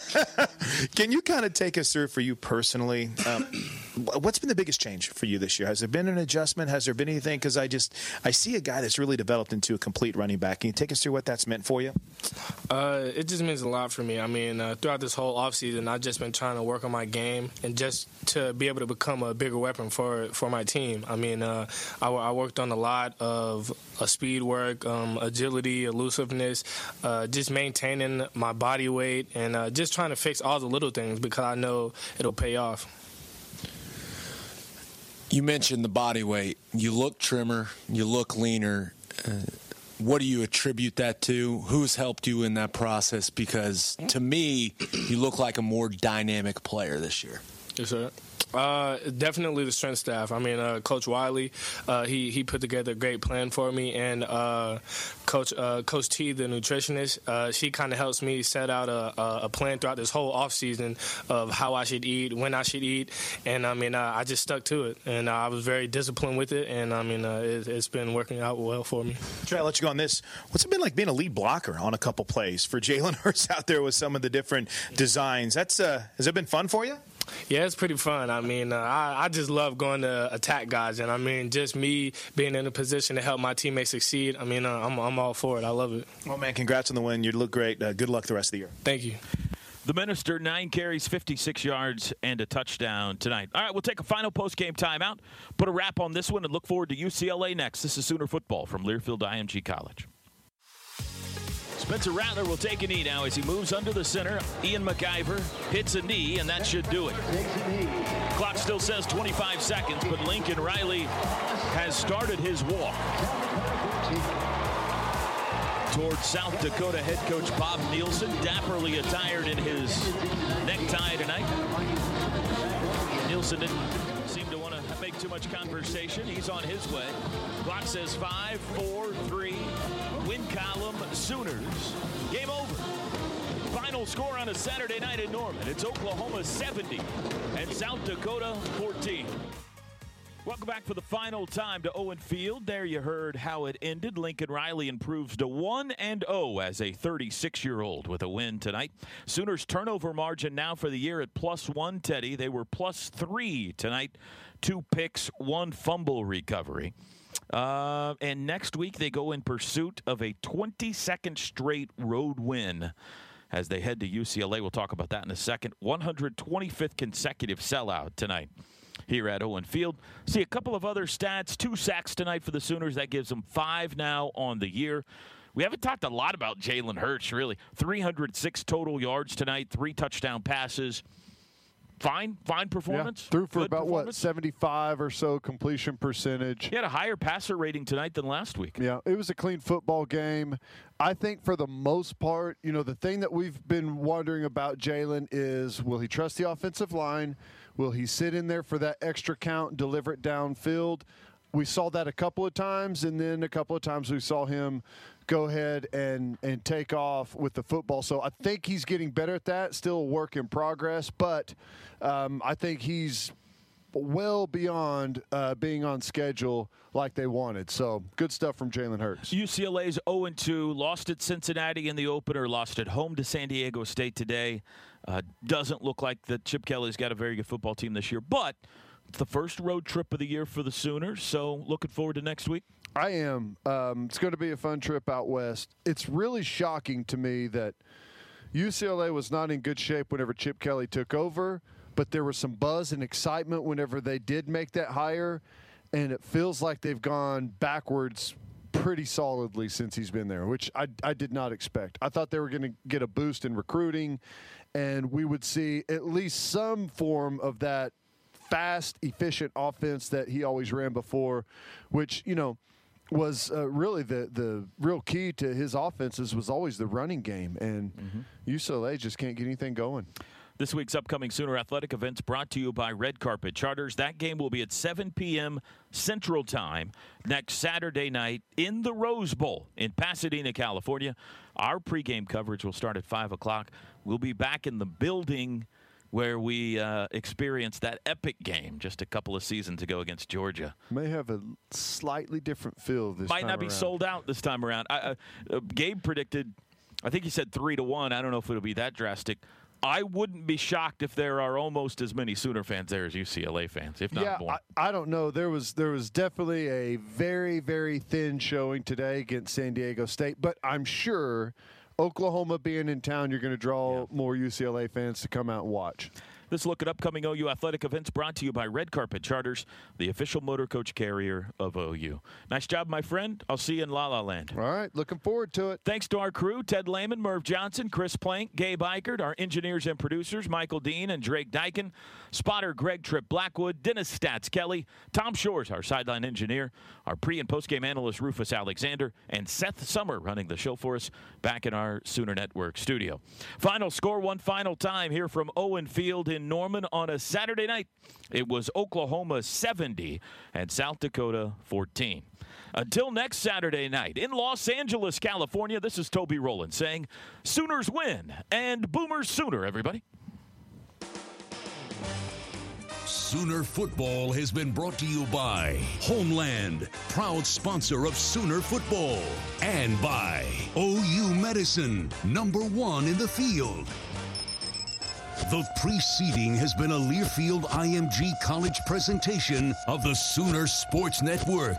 <laughs> Can you kind of take us through for you personally? Um, what's been the biggest change for you this year? Has there been an adjustment? Has there been anything? Because I just I see a guy that's really developed into a complete running back. Can you take us through what that's meant for you? Uh, it just means a lot for me. I mean, uh, throughout this whole offseason, I've just been trying to work on my game and just to be able to become a bigger weapon for for my team. I mean, uh, I, I, worked on a lot of uh, speed work, um, agility elusiveness, uh, just maintaining my body weight, and uh, just trying to fix all the little things because I know it'll pay off. You mentioned the body weight. You look trimmer. You look leaner. Uh, what do you attribute that to? Who's helped you in that process? Because to me, you look like a more dynamic player this year. Yes, sir. Uh, definitely the strength staff. I mean, uh, Coach Wylie, uh, he he put together a great plan for me, and uh, Coach uh, Coach T, the nutritionist, uh, she kind of helps me set out a, a, plan throughout this whole off season of how I should eat, when I should eat, and I mean, I just stuck to it, and I was very disciplined with it, and I mean, it, has been working out well for me. Trey, I'll let you go on this. What's it been like being a lead blocker on a couple plays for <laughs> Jalen Hurts out there with some of the different designs? That's has it been fun for you? Yeah, it's pretty fun. I mean, uh, I, I just love going to attack guys, and I mean, just me being in a position to help my teammates succeed. I mean, uh, I'm I'm all for it. I love it. Well, man, congrats on the win. You look great. Uh, good luck the rest of the year. Thank you. The Minister, nine carries, 56 yards, and a touchdown tonight. All right, we'll take a final post-game timeout, put a wrap on this one, and look forward to UCLA next. This is Sooner Football from Learfield IMG College. Spencer Rattler will take a knee now as he moves under the center. Ian McIver hits a knee, and that should do it. Clock still says 25 seconds, but Lincoln Riley has started his walk towards South Dakota head coach Bob Nielson, dapperly attired in his necktie tonight. Nielson didn't seem to want to make too much conversation. He's on his way. Clock says five, four, three, column Sooners. Game over. Final score on a Saturday night in Norman. It's Oklahoma 70 and South Dakota 14. Welcome back for the final time to Owen Field. There you heard how it ended. Lincoln Riley improves to 1 and 0 as a 36-year-old with a win tonight. Sooners turnover margin now for the year at plus 1 Teddy. They were plus 3 tonight. Two picks, one fumble recovery. Uh, and next week, they go in pursuit of a 22nd straight road win as they head to UCLA. We'll talk about that in a second. 125th consecutive sellout tonight here at Owen Field. See a couple of other stats. Two sacks tonight for the Sooners. That gives them five now on the year. We haven't talked a lot about Jalen Hurts, really. 306 total yards tonight, three touchdown passes. Fine, fine performance. Threw for Good about what 75 or so completion percentage. He had a higher passer rating tonight than last week. Yeah, it was a clean football game. I think for the most part, you know, the thing that we've been wondering about Jalen is will he trust the offensive line? Will he sit in there for that extra count and deliver it downfield? We saw that a couple of times, and then a couple of times we saw him go ahead and, and take off with the football. So I think he's getting better at that. Still a work in progress, but um, I think he's well beyond uh, being on schedule like they wanted. So good stuff from Jalen Hurts. UCLA's 0 2, lost at Cincinnati in the opener, lost at home to San Diego State today. Uh, doesn't look like that Chip Kelly's got a very good football team this year, but it's the first road trip of the year for the Sooners. So looking forward to next week. I am. Um, it's going to be a fun trip out west. It's really shocking to me that UCLA was not in good shape whenever Chip Kelly took over, but there was some buzz and excitement whenever they did make that hire, and it feels like they've gone backwards pretty solidly since he's been there, which I, I did not expect. I thought they were going to get a boost in recruiting, and we would see at least some form of that fast, efficient offense that he always ran before, which, you know, was uh, really the the real key to his offenses was always the running game, and UCLA just can't get anything going. This week's upcoming Sooner Athletic events brought to you by Red Carpet Charters. That game will be at 7 p.m. Central Time next Saturday night in the Rose Bowl in Pasadena, California. Our pregame coverage will start at 5 o'clock. We'll be back in the building where we uh, experienced that epic game just a couple of seasons ago against Georgia. May have a slightly different feel this Might not be around. sold out this time around. I, uh, Gabe predicted, I think he said three to one. I don't know if it'll be that drastic. I wouldn't be shocked if there are almost as many Sooner fans there as UCLA fans, if not yeah, more. I, I don't know. There was there was definitely a very very thin showing today against San Diego State, but I'm sure Oklahoma being in town, you're going to draw more UCLA fans to come out and watch. This look at upcoming OU athletic events brought to you by Red Carpet Charters, the official motor coach carrier of OU. Nice job, my friend. I'll see you in La La Land. All right, looking forward to it. Thanks to our crew Ted Lehman, Merv Johnson, Chris Plank, Gabe Ikard, our engineers and producers, Michael Dean and Drake Dyken, spotter Greg Tripp Blackwood, Dennis Stats Kelly, Tom Shores, our sideline engineer, our pre and post game analyst Rufus Alexander, and Seth Summer running the show for us back in our Sooner Network studio. Final score one final time here from Owen Field in Norman on a Saturday night. It was Oklahoma 70 and South Dakota 14. Until next Saturday night in Los Angeles, California, this is Toby Rowland saying, Sooners win and Boomers sooner, everybody. Sooner football has been brought to you by Homeland, proud sponsor of Sooner football, and by OU Medicine, number one in the field. The preceding has been a Learfield IMG College presentation of the Sooner Sports Network.